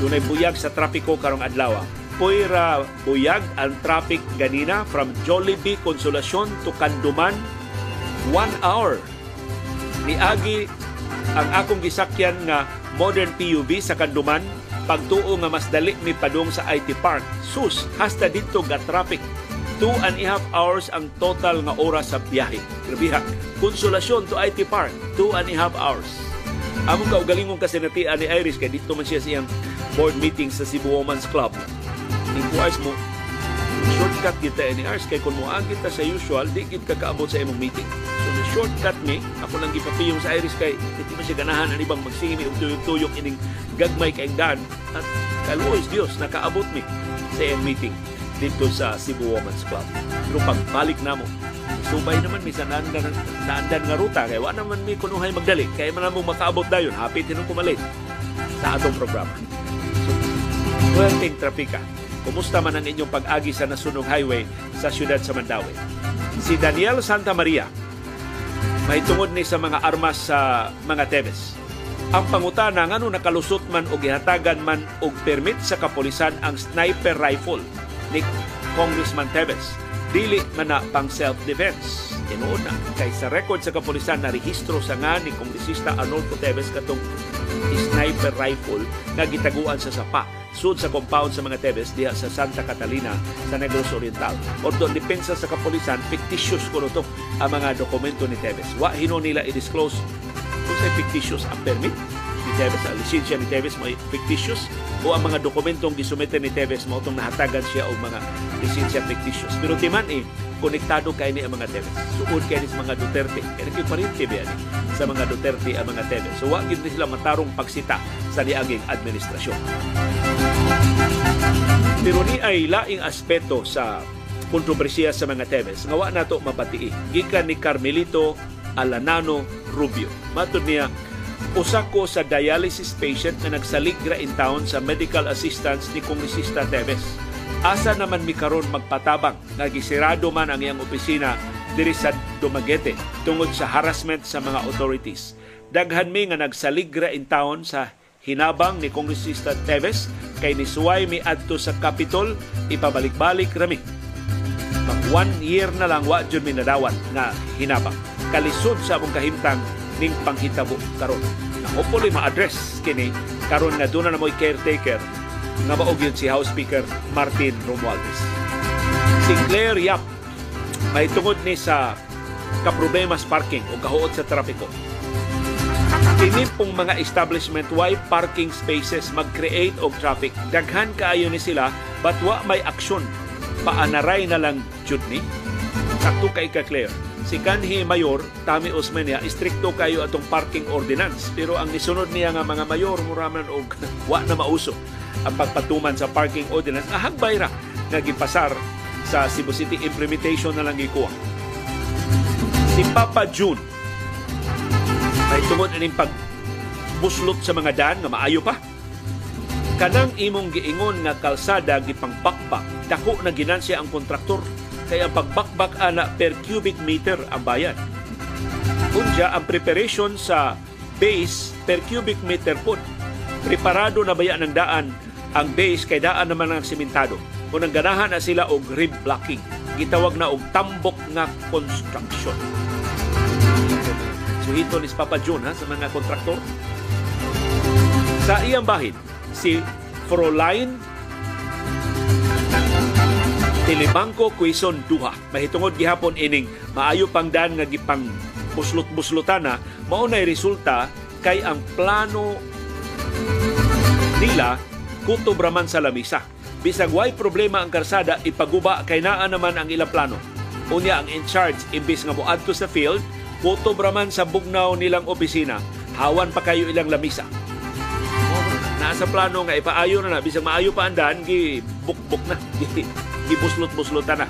Dunay buyag sa trapiko karong adlaw. Puira buyag ang traffic ganina from Jollibee Consolacion to Kanduman. One hour. Niagi ang akong gisakyan nga modern PUV sa Kanduman pagtuo nga mas dali mi padung sa IT Park. Sus, hasta dito ga traffic. Two and a half hours ang total nga oras sa biyahe. Grabe Konsolasyon to IT Park, two and a half hours. Among kaugalingon kasi natian ni Iris kay dito man siya siyang board meeting sa Cebu Women's Club. Inquires mo, shortcut kita ni Ars kay kung mo kita sa usual, di gid ka kaabot sa imong meeting. So the shortcut ni, ako lang gipapiyong sa Iris kay hindi man siya ganahan ang ibang magsimi og tuyok-tuyok ining gagmay kay daan at kaluoy Dios nakaabot mi sa iyang meeting dito sa Cebu Women's Club. Pero pagbalik na mo, subay naman misa naandan, naandan nga ruta kay wa naman mi kunuhay magdali kay man mo makaabot dayon hapit tinong kumalit sa atong programa. Puerting Trapika. Kumusta man ang inyong pag-agi sa Nasunog Highway sa siyudad sa Mandawi? Si Daniel Santa Maria, may tungod ni sa mga armas sa mga Tebes. Ang pangutana ngano nakalusot man o gihatagan man og permit sa kapulisan ang sniper rifle ni Congressman Tebes. Dili man na pang self-defense. Tinuod na kay sa record sa kapulisan na rehistro sa nga ni Kongresista Arnoldo Tebes katong sniper rifle nga gitaguan sa sapa sud sa compound sa mga Tebes diha sa Santa Catalina sa Negros Oriental. Ordo depensa sa kapulisan, fictitious kuno to ang mga dokumento ni Tebes. Wa hino nila i-disclose kung sa fictitious ang permit ni Tebes, ang lisensya ni Tebes mo fictitious o ang mga dokumentong gisumite ni Tebes mo itong nahatagan siya o mga lisensya fictitious. Pero timan eh, konektado kay ni ang mga Tebes. Suod kay ni mga Duterte. Kaya nagkiparinti ba ni sa mga Duterte ang mga Tebes. So wag gid sila matarong pagsita sa niaging administrasyon. Pero ni ay laing aspeto sa kontrobersiya sa mga Tebes. Ngawa nato mabatii. Gikan ni Carmelito Alanano Rubio. Matod niya, usa ko sa dialysis patient na nagsaligra in town sa medical assistance ni Kongresista Tebes asa naman mi karon magpatabang nga gisirado man ang iyang opisina diri sa Dumaguete tungod sa harassment sa mga authorities. Daghan mi nga nagsaligra in town sa hinabang ni Kongresista Teves kay nisuway mi adto sa Capitol ipabalik-balik rami. Mag one year na lang wa jud mi nadawat nga hinabang. Kalisod sa among kahimtang ning panghitabo karon. Na hopefully ma-address kini karon nga doon na mo'y caretaker nga maog yun si House Speaker Martin Romualdez. Si Claire Yap may tungod ni sa kaproblemas parking o kahuot sa trapiko. Kini pong mga establishment why parking spaces mag-create og traffic. Daghan kaayo ni sila but wa may aksyon. Paanaray na lang jud ni. Sakto kay ka clear. Si kanhi mayor Tami Osmeña istrikto kayo atong parking ordinance pero ang nisunod niya nga mga mayor muraman og wa na mauso ang pagpatuman sa parking ordinance nga hagbay ra nga gipasar sa Cebu City implementation na lang gikuha. Si Papa June may tungod ining pag buslot sa mga daan nga maayo pa. Kanang imong giingon nga kalsada gipangpakpak, dako na ginansya ang kontraktor kaya pagbakbak ana per cubic meter ang bayad. Unya ang preparation sa base per cubic meter po. Preparado na baya ng daan ang base kay daan naman ng simentado. Kung ganahan na sila og rib blocking, gitawag na og tambok nga construction. Suhito ni Papa John ha, sa mga kontraktor. Sa iyang bahin, si Froline Tilibangko Quezon Duha. Mahitungod gihapon ining maayo pang daan nga gipang buslot-buslotana mao nay resulta kay ang plano nila kutob raman sa lamisa. Bisag way problema ang karsada ipaguba kay naa naman ang ilang plano. Unya ang in charge imbis nga moadto sa field kutob raman sa bugnaw nilang opisina hawan pa kayo ilang lamisa. Nasa plano nga ipaayo na na bisag maayo pa andan gi bukbuk na gibuslot-buslotan na.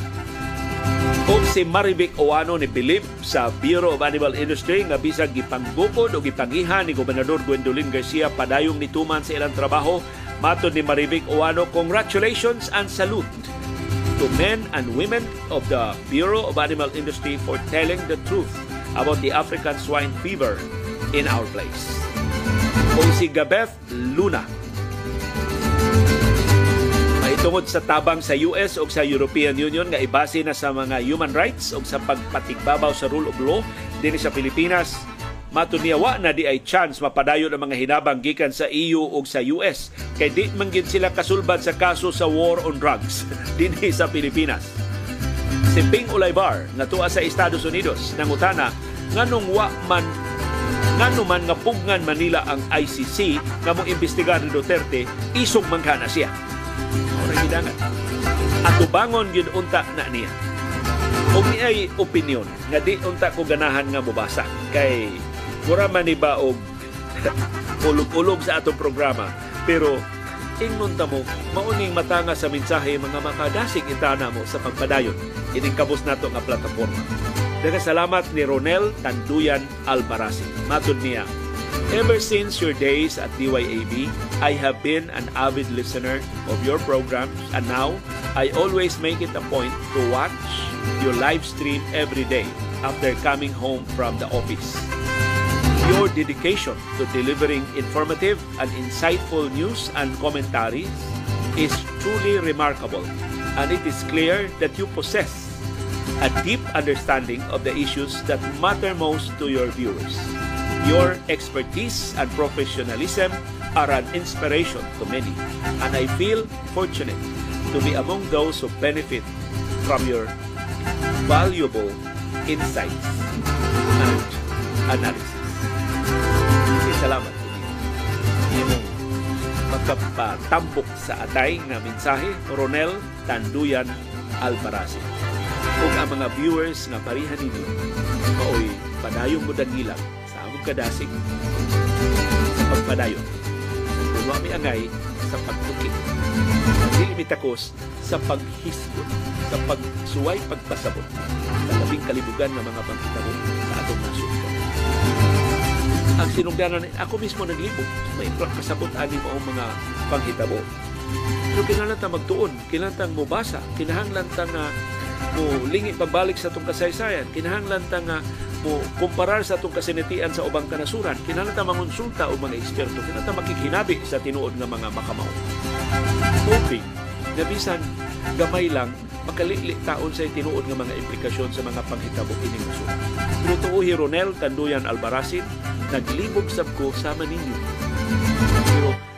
O si Marivic Owano ni Bilib sa Bureau of Animal Industry nga bisag gipanggukod o gipangihan ni Gobernador Gwendolyn Garcia padayong nituman sa ilang trabaho Matod ni Marivic Owano, congratulations and salute to men and women of the Bureau of Animal Industry for telling the truth about the African swine fever in our place. O si Gabeth Luna, tungod sa tabang sa US o sa European Union nga ibase na sa mga human rights o sa pagpatigbabaw sa rule of law dinhi sa Pilipinas. Matuniyawa na di ay chance mapadayon ang mga hinabang gikan sa EU o sa US kay di man gid sila kasulbad sa kaso sa war on drugs dinhi sa Pilipinas. Si Ping Ulaybar nga tuwa sa Estados Unidos nangutana nganong wa man ngano man nga pugnan Manila ang ICC nga mo imbestigar ni Duterte isog man na siya Ora hidangan. At ubangon yun unta na niya. Og ni ay opinion nga di unta ko ganahan nga mubasa kay mura man ni ba og ulog-ulog sa atong programa pero ingnon ta mo mauning matanga sa mensahe mga makadasig itana mo sa pagpadayon ining kabus nato nga plataporma. Daga salamat ni Ronel Tanduyan Albarasi. Matod niya, Ever since your days at DYAB, I have been an avid listener of your programs and now I always make it a point to watch your live stream every day after coming home from the office. Your dedication to delivering informative and insightful news and commentaries is truly remarkable and it is clear that you possess a deep understanding of the issues that matter most to your viewers. Your expertise and professionalism are an inspiration to many, and I feel fortunate to be among those who benefit from your valuable insights and analysis. Salamat Imong magkapatambok sa atay nga mensahe, Ronel Tanduyan Albarasi. Ug ang mga viewers nga parihan ninyo, maoy padayong mo dagilang kadasig sa pagpadayon. Puno mi angay sa pagtukit. Dili mi takos sa paghisgot, sa pagsuway pagpasabot sa labing kalibugan ng mga panghitabo sa atong nasod. Ang sinugdanan, ako mismo naglibog. May kasabot ani mo ang mga panghitabo. Pero kinahanglan magtuon, kinahanglan mo basa, kinahanglan nga mo lingi pabalik sa itong kasaysayan, kinahanglan nga mo kumparar sa itong kasinitian sa ubang kanasuran, kinahanglan mangonsulta o mga eksperto, kinahanglan makikinabi sa tinuod ng mga makamaw. Hoping na bisan gamay lang makalili taon sa tinuod ng mga implikasyon sa mga panghitabo ining nasura. Pero tuuhi Ronel Tanduyan Albarasin, naglibog sab ko sama ninyo. Pero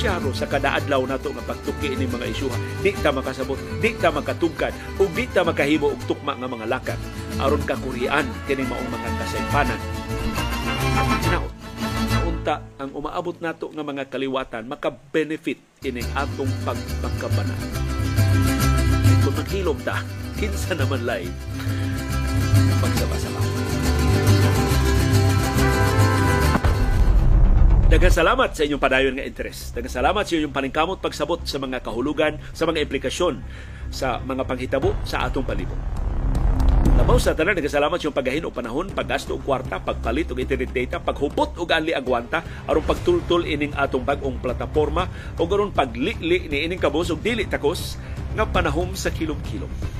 siya ro sa kada adlaw nato nga pagtuki ini mga isyuha di ta makasabot di ta makatugkad ug di ta makahimo og tukma nga mga lakad aron kakurian kini maong mga kasaypanan naot unta ang umaabot nato nga mga kaliwatan maka-benefit ining atong pagpakabana. Kung maghilom ta, kinsa naman lay pagsama-sama. Daghang salamat sa inyong padayon nga interes. Daghang salamat sa inyong paningkamot pagsabot sa mga kahulugan, sa mga implikasyon sa mga panghitabo sa atong palibot. Labaw sa tanan, nagasalamat yung paggahin o panahon, paggasto og kwarta, pagpalit og internet data, paghupot og anli agwanta, aron pagtultol ining atong bag-ong plataporma o garon paglili ni ining kabos og dili takos nga panahom sa kilom-kilom.